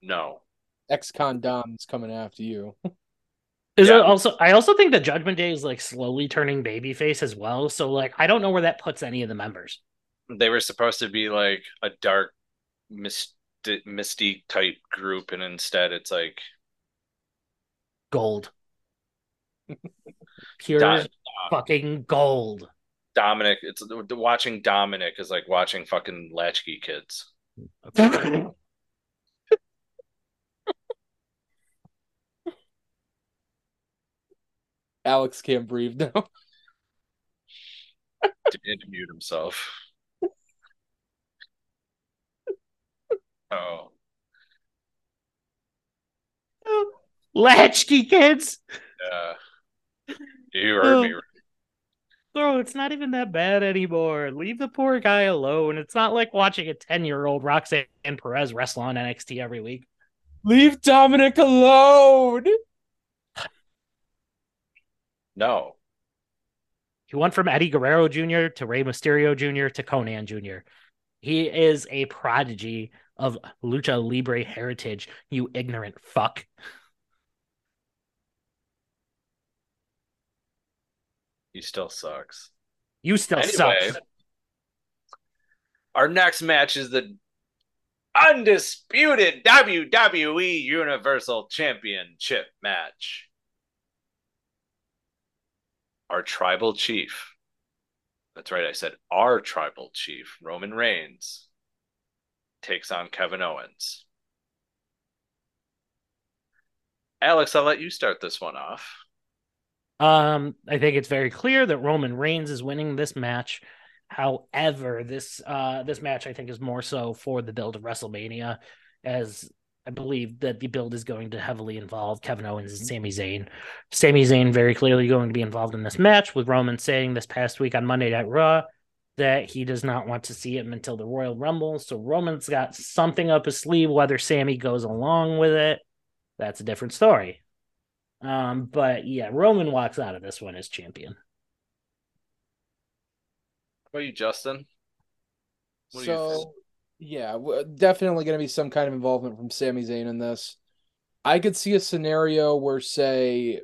No. Ex-con Dom is coming after you. Is Yeah. it also? I also think that Judgment Day is like slowly turning babyface as well. So like, I don't know where that puts any of the members. They were supposed to be like a dark, myst- mystique type group, and instead it's like Gold, pure Di- fucking gold. Dominik. It's watching Dominik is like watching fucking latchkey kids. Alex can't breathe now. Didn't mute himself. Oh. oh, Latchkey kids. yeah. You heard me. Oh. Bro, it's not even that bad anymore. Leave the poor guy alone. It's not like watching a 10 year old Roxanne Perez wrestle on NXT every week. Leave Dominik alone. No. He went from Eddie Guerrero Jr. to Rey Mysterio Jr. to Konnan Jr. He is a prodigy of lucha libre heritage, you ignorant fuck. He still sucks. You still Anyway, suck. our next match is the undisputed WWE Universal Championship match. Our tribal chief. That's right, I said our tribal chief, Roman Reigns, takes on Kevin Owens. Alex, I'll let you start this one off. Um, I think it's very clear that Roman Reigns is winning this match. However, this uh this match I think is more so for the build of WrestleMania, as I believe that the build is going to heavily involve Kevin Owens and Sami Zayn. Sami Zayn very clearly going to be involved in this match, with Roman saying this past week on Monday Night Raw that he does not want to see him until the Royal Rumble. So Roman's got something up his sleeve. Whether Sami goes along with it, that's a different story. Um, but yeah, Roman walks out of this one as champion. How about you, Justin? What do you so, yeah, definitely going to be some kind of involvement from Sami Zayn in this. I could see a scenario where, say,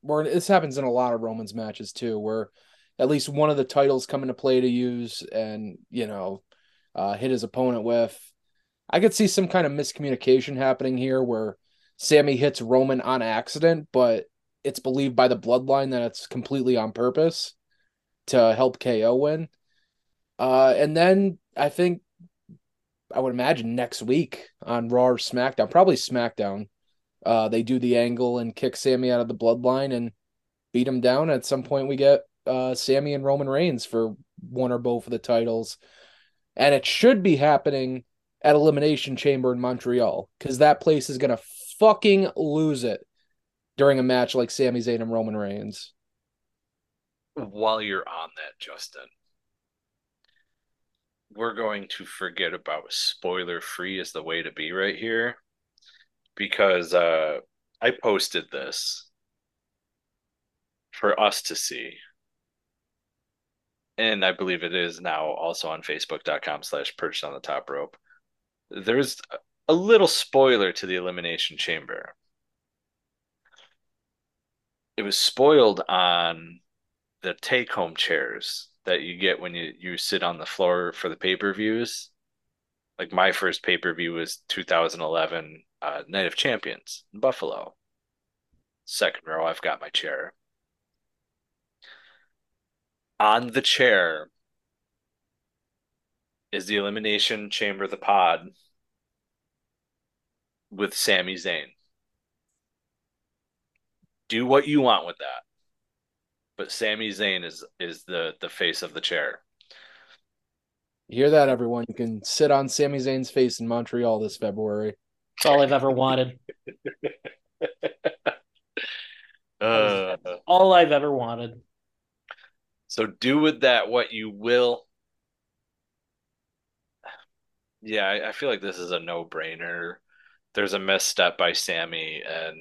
where this happens in a lot of Romans matches too, where at least one of the titles come into play to use and you know uh, hit his opponent with. I could see some kind of miscommunication happening here where Sami hits Roman on accident, but it's believed by the bloodline that it's completely on purpose to help KO win. Uh, and then I think I would imagine next week on Raw or SmackDown, probably SmackDown, uh, they do the angle and kick Sami out of the bloodline and beat him down. At some point, we get uh, Sami and Roman Reigns for one or both of the titles. And it should be happening at Elimination Chamber in Montreal because that place is going to fucking lose it during a match like Sami Zayn and Roman Reigns. while you're on that, Justin, we're going to forget about spoiler free is the way to be right here because uh, I posted this for us to see. And I believe it is now also on facebook.com slash perched on the top rope. There's a little spoiler to the Elimination Chamber. It was spoiled on the take home chairs that you get when you, you sit on the floor for the pay per views. Like my first pay per view was 2011 uh, Night of Champions in Buffalo. Second row, I've got my chair. On the chair is the Elimination Chamber, the pod with Sami Zayn. Do what you want with that but Sami Zayn is is the the face of the chair. You hear that, everyone? You can sit on Sami Zayn's face in Montreal this February. It's all I've ever wanted. Uh, All I've ever wanted. so do with that what you will. Yeah, I, I feel like this is a no brainer. there's a misstep by Sami, and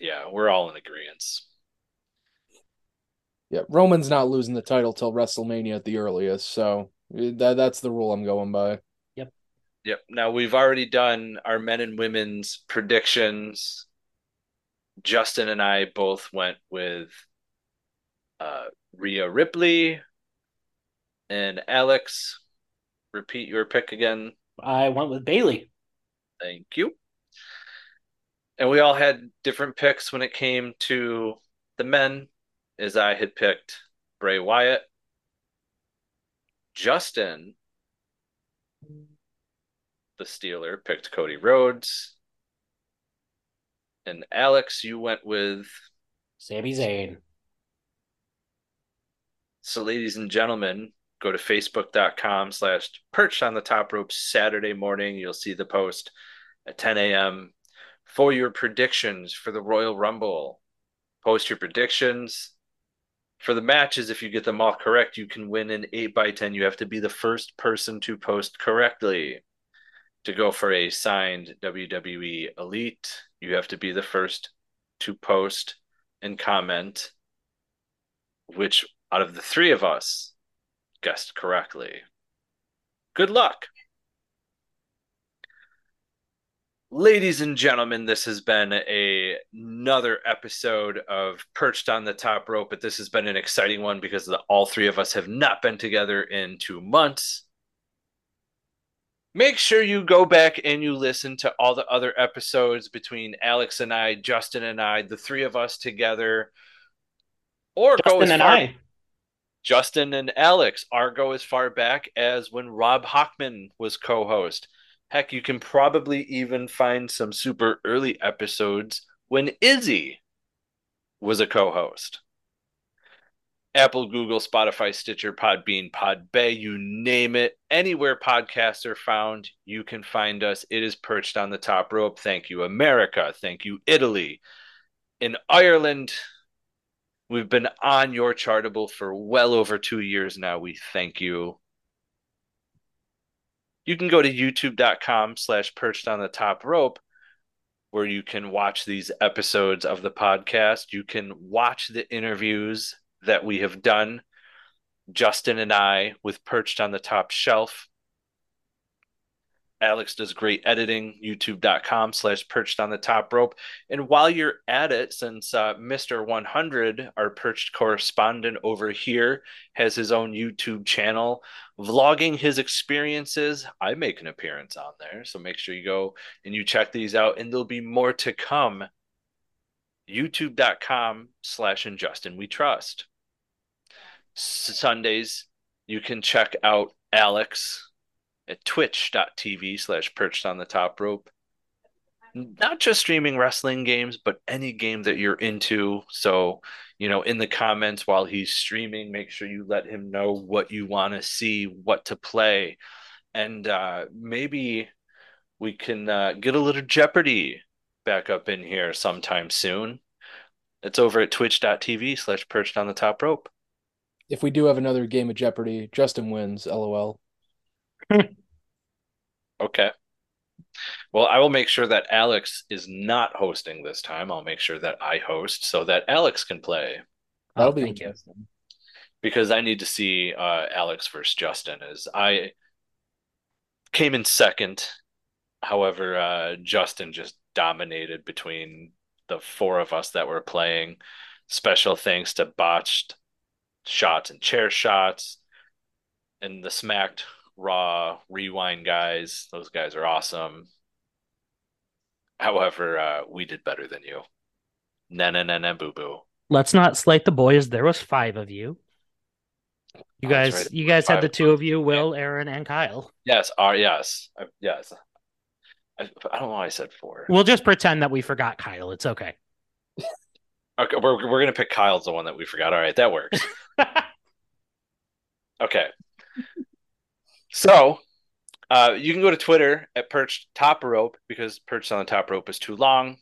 yeah, we're all in agreement. Yeah, Roman's not losing the title till WrestleMania at the earliest, so that that's the rule I'm going by. Yep. Yep. Now we've already done our men and women's predictions. Justin and I both went with uh, Rhea Ripley and Alex. Repeat your pick again. I went with Bayley. Thank you. And we all had different picks when it came to the men, as I had picked Bray Wyatt. Justin the Steeler picked Cody Rhodes. And Alex, you went with Sami Zayn. So, ladies and gentlemen, go to facebook.com slash perched on the top rope Saturday morning. You'll see the post at 10 a.m. for your predictions for the Royal Rumble. Post your predictions. For the matches, if you get them all correct, you can win an 8 by 10 You have to be the first person to post correctly to go for a signed WWE Elite, you have to be the first to post and comment which out of the three of us guessed correctly. Good luck. Ladies and gentlemen, this has been a, another episode of Perched on the Top Rope, but this has been an exciting one because the, all three of us have not been together in two months make sure you go back and you listen to all the other episodes between Alex and I, Justin and I, the three of us together. Or Justin go as and far, I. Justin and Alex, or go as far back as when Rob Hockman was co-host. Heck, you can probably even find some super early episodes when Izzy was a co-host. Apple, Google, Spotify, Stitcher, Podbean, Podbay, you name it. Anywhere podcasts are found, you can find us. It is perched on the top rope. Thank you, America. Thank you, Italy. In Ireland, we've been on your chartable for well over two years now. We thank you. You can go to youtube.com slash perched on the top rope where you can watch these episodes of the podcast. You can watch the interviews that we have done, Justin and I, with Perched on the Top Shelf. Alex does great editing, youtube.com slash perched on the top rope. And while you're at it, since uh, Mr. 100, our perched correspondent over here, has his own YouTube channel vlogging his experiences, I make an appearance on there. So make sure you go and you check these out, and there'll be more to come. YouTube.com slash and Justin we trust. Sundays, you can check out Alex at twitch.tv slash perched on the top rope. Not just streaming wrestling games, but any game that you're into. So, you know, in the comments while he's streaming, make sure you let him know what you want to see, what to play. And uh, maybe we can uh, get a little Jeopardy back up in here sometime soon. It's over at twitch.tv slash perched on the top rope if we do have another game of Jeopardy, Justin wins. LOL. okay. Well, I will make sure that Alex is not hosting this time. I'll make sure that I host so that Alex can play. That'll oh, be interesting. You. Because I need to see uh, Alex versus Justin. As I came in second, however, uh, Justin just dominated between the four of us that were playing. Special thanks to Botched shots and chair shots and the smacked raw rewind guys those guys are awesome. However uh, we did better than you. Na na na na boo boo let's not slight the boys. There was five of you. You oh, guys right. you guys had the two of you will aaron and kyle. Yes are yes I, yes. I, I don't know why i said four. We'll just pretend that we forgot kyle. It's okay. Okay, we're we're gonna pick Kyle's the one that we forgot. All right, that works. okay. So, uh, you can go to Twitter at Perched Top Rope because Perched on the Top Rope is too long.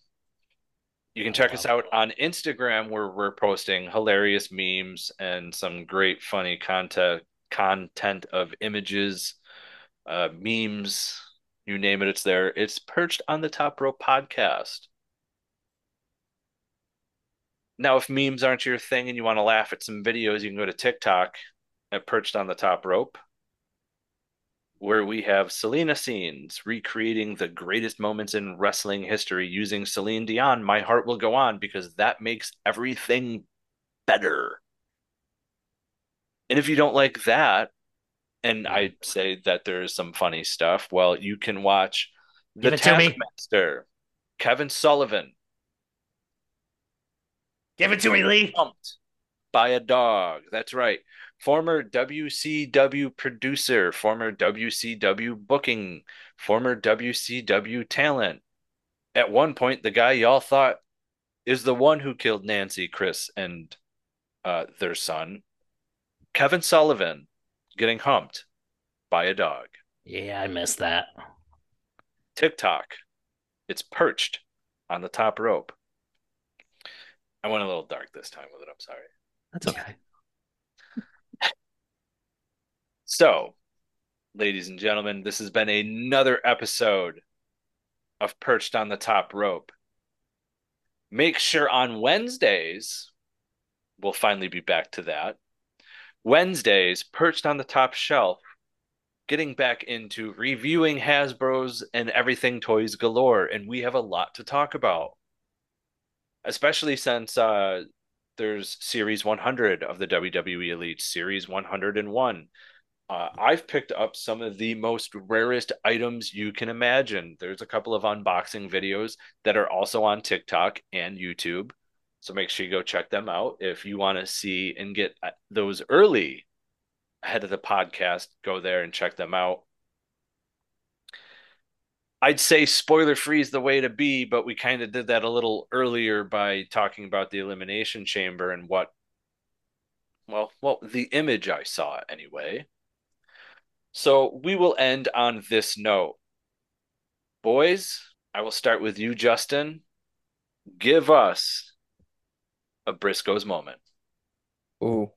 You can check us out on Instagram where we're posting hilarious memes and some great funny content content of images, uh, memes, You name it, it's there. It's perched on the Top Rope podcast. Now, if memes aren't your thing and you want to laugh at some videos, you can go to TikTok at Perched on the Top Rope, where we have Selena scenes recreating the greatest moments in wrestling history using Celine Dion. My heart will go on because that makes everything better. And if you don't like that, and I say that there's some funny stuff, well, you can watch The Give me. Taskmaster, Kevin Sullivan, Give it to me, Lee. pumped by a dog. That's right. Former WCW producer, former WCW booking, former WCW talent. At one point, the guy y'all thought is the one who killed Nancy, Chris, and uh, their son, Kevin Sullivan, getting humped by a dog. Yeah, I missed that. TikTok, it's perched on the top rope. I went a little dark this time with it. I'm sorry. That's okay. So, ladies and gentlemen, this has been another episode of Perched on the Top Rope. Make sure on Wednesdays, we'll finally be back to that. Wednesdays, Perched on the Top Shelf, getting back into reviewing Hasbro's and everything toys galore. And we have a lot to talk about, especially since uh, there's Series 100 of the WWE Elite, Series 101. Uh, I've picked up some of the most rarest items you can imagine. There's a couple of unboxing videos that are also on TikTok and YouTube. So make sure you go check them out. If you want to see and get uh, those early ahead of the podcast, go there and check them out. I'd say spoiler free is the way to be, but we kind of did that a little earlier by talking about the Elimination Chamber and what, well, well, the image I saw anyway. So we will end on this note. Boys, I will start with you, Justin. Give us a Briscoe's moment. Ooh.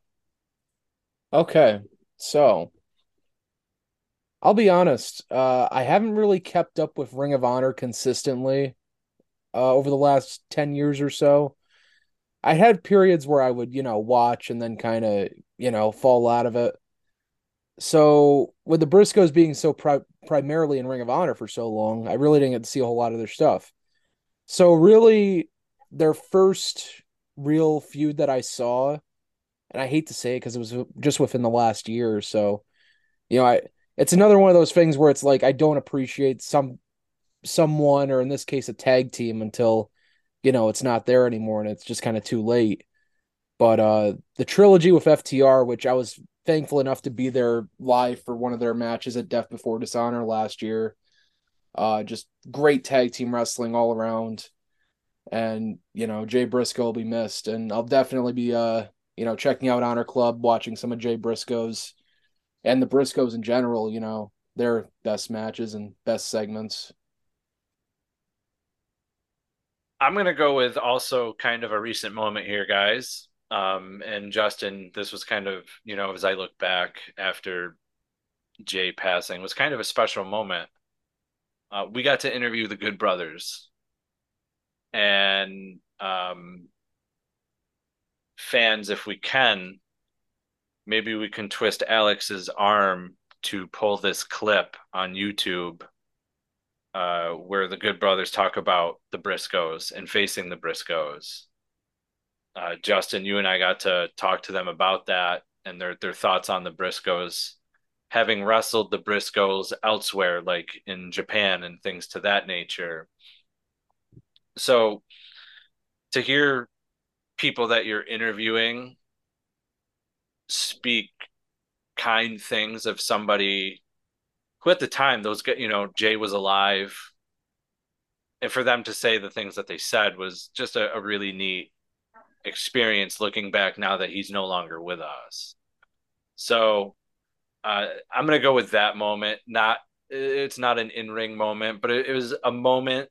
Okay. So I'll be honest, uh I haven't really kept up with Ring of Honor consistently uh over the last 10 years or so. I had periods where I would, you know, watch and then kind of, you know, fall out of it. So with the Briscoes being so pri- primarily in Ring of Honor for so long, I really didn't get to see a whole lot of their stuff. So really their first real feud that I saw and I hate to say it because it was just within the last year or so. You know, I it's another one of those things where it's like I don't appreciate some someone or in this case a tag team until you know it's not there anymore and it's just kind of too late. But uh the trilogy with FTR, which I was thankful enough to be there live for one of their matches at Death Before Dishonor last year. Uh just great tag team wrestling all around. And you know, Jay Briscoe will be missed and I'll definitely be uh you know, checking out Honor Club, watching some of Jay Briscoe's and the Briscoes in general, you know, their best matches and best segments. I'm going to go with also kind of a recent moment here, guys. Um, and Justin, this was kind of, you know, as I look back after Jay passing, was kind of a special moment. Uh, we got to interview the Good Brothers. And um, fans, if we can, maybe we can twist Alex's arm to pull this clip on YouTube uh, where the Good Brothers talk about the Briscoes and facing the Briscoes. Uh, Justin, you and I got to talk to them about that and their their thoughts on the Briscoes, having wrestled the Briscoes elsewhere, like in Japan and things to that nature. So, to hear people that you're interviewing speak kind things of somebody who at the time those you know jay was alive and for them to say the things that they said was just a, a really neat experience looking back now that he's no longer with us so uh, i'm going to go with that moment not it's not an in-ring moment but it, it was a moment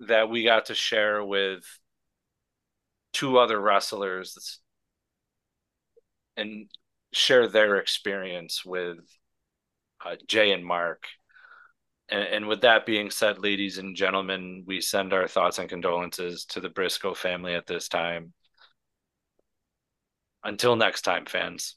that we got to share with two other wrestlers and share their experience with uh, Jay and Mark. And, and with that being said, ladies and gentlemen, we send our thoughts and condolences to the Briscoe family at this time. Until next time, fans.